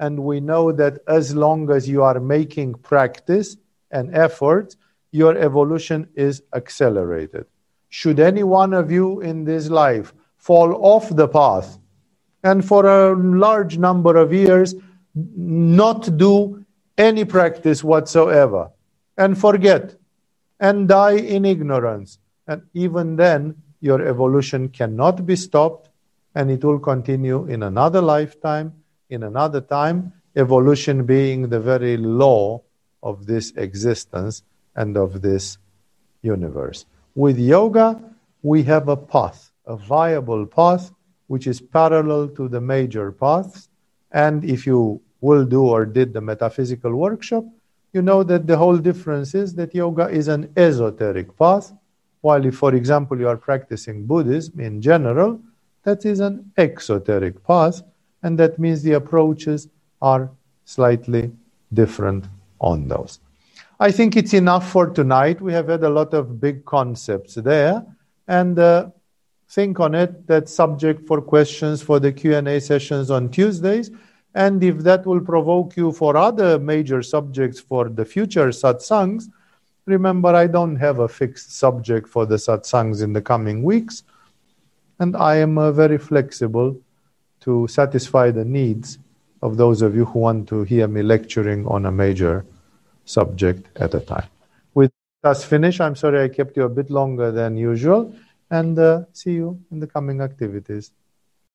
And we know that as long as you are making practice and effort, your evolution is accelerated. Should any one of you in this life fall off the path. And for a large number of years not do any practice whatsoever. And forget. And die in ignorance. And even then, your evolution cannot be stopped. And it will continue in another lifetime, in another time, evolution being the very law of this existence and of this universe. With yoga, we have a path, a viable path, which is parallel to the major paths. And if you will do or did the metaphysical workshop, you know that the whole difference is that yoga is an esoteric path, while if, for example, you are practicing Buddhism in general, that is an exoteric path, and that means the approaches are slightly different on those. I think it's enough for tonight. We have had a lot of big concepts there, and uh, think on it. That subject for questions for the Q and A sessions on Tuesdays. And if that will provoke you for other major subjects for the future satsangs, remember I don't have a fixed subject for the satsangs in the coming weeks. And I am uh, very flexible to satisfy the needs of those of you who want to hear me lecturing on a major subject at a time. With us finished, I'm sorry I kept you a bit longer than usual, and uh, see you in the coming activities.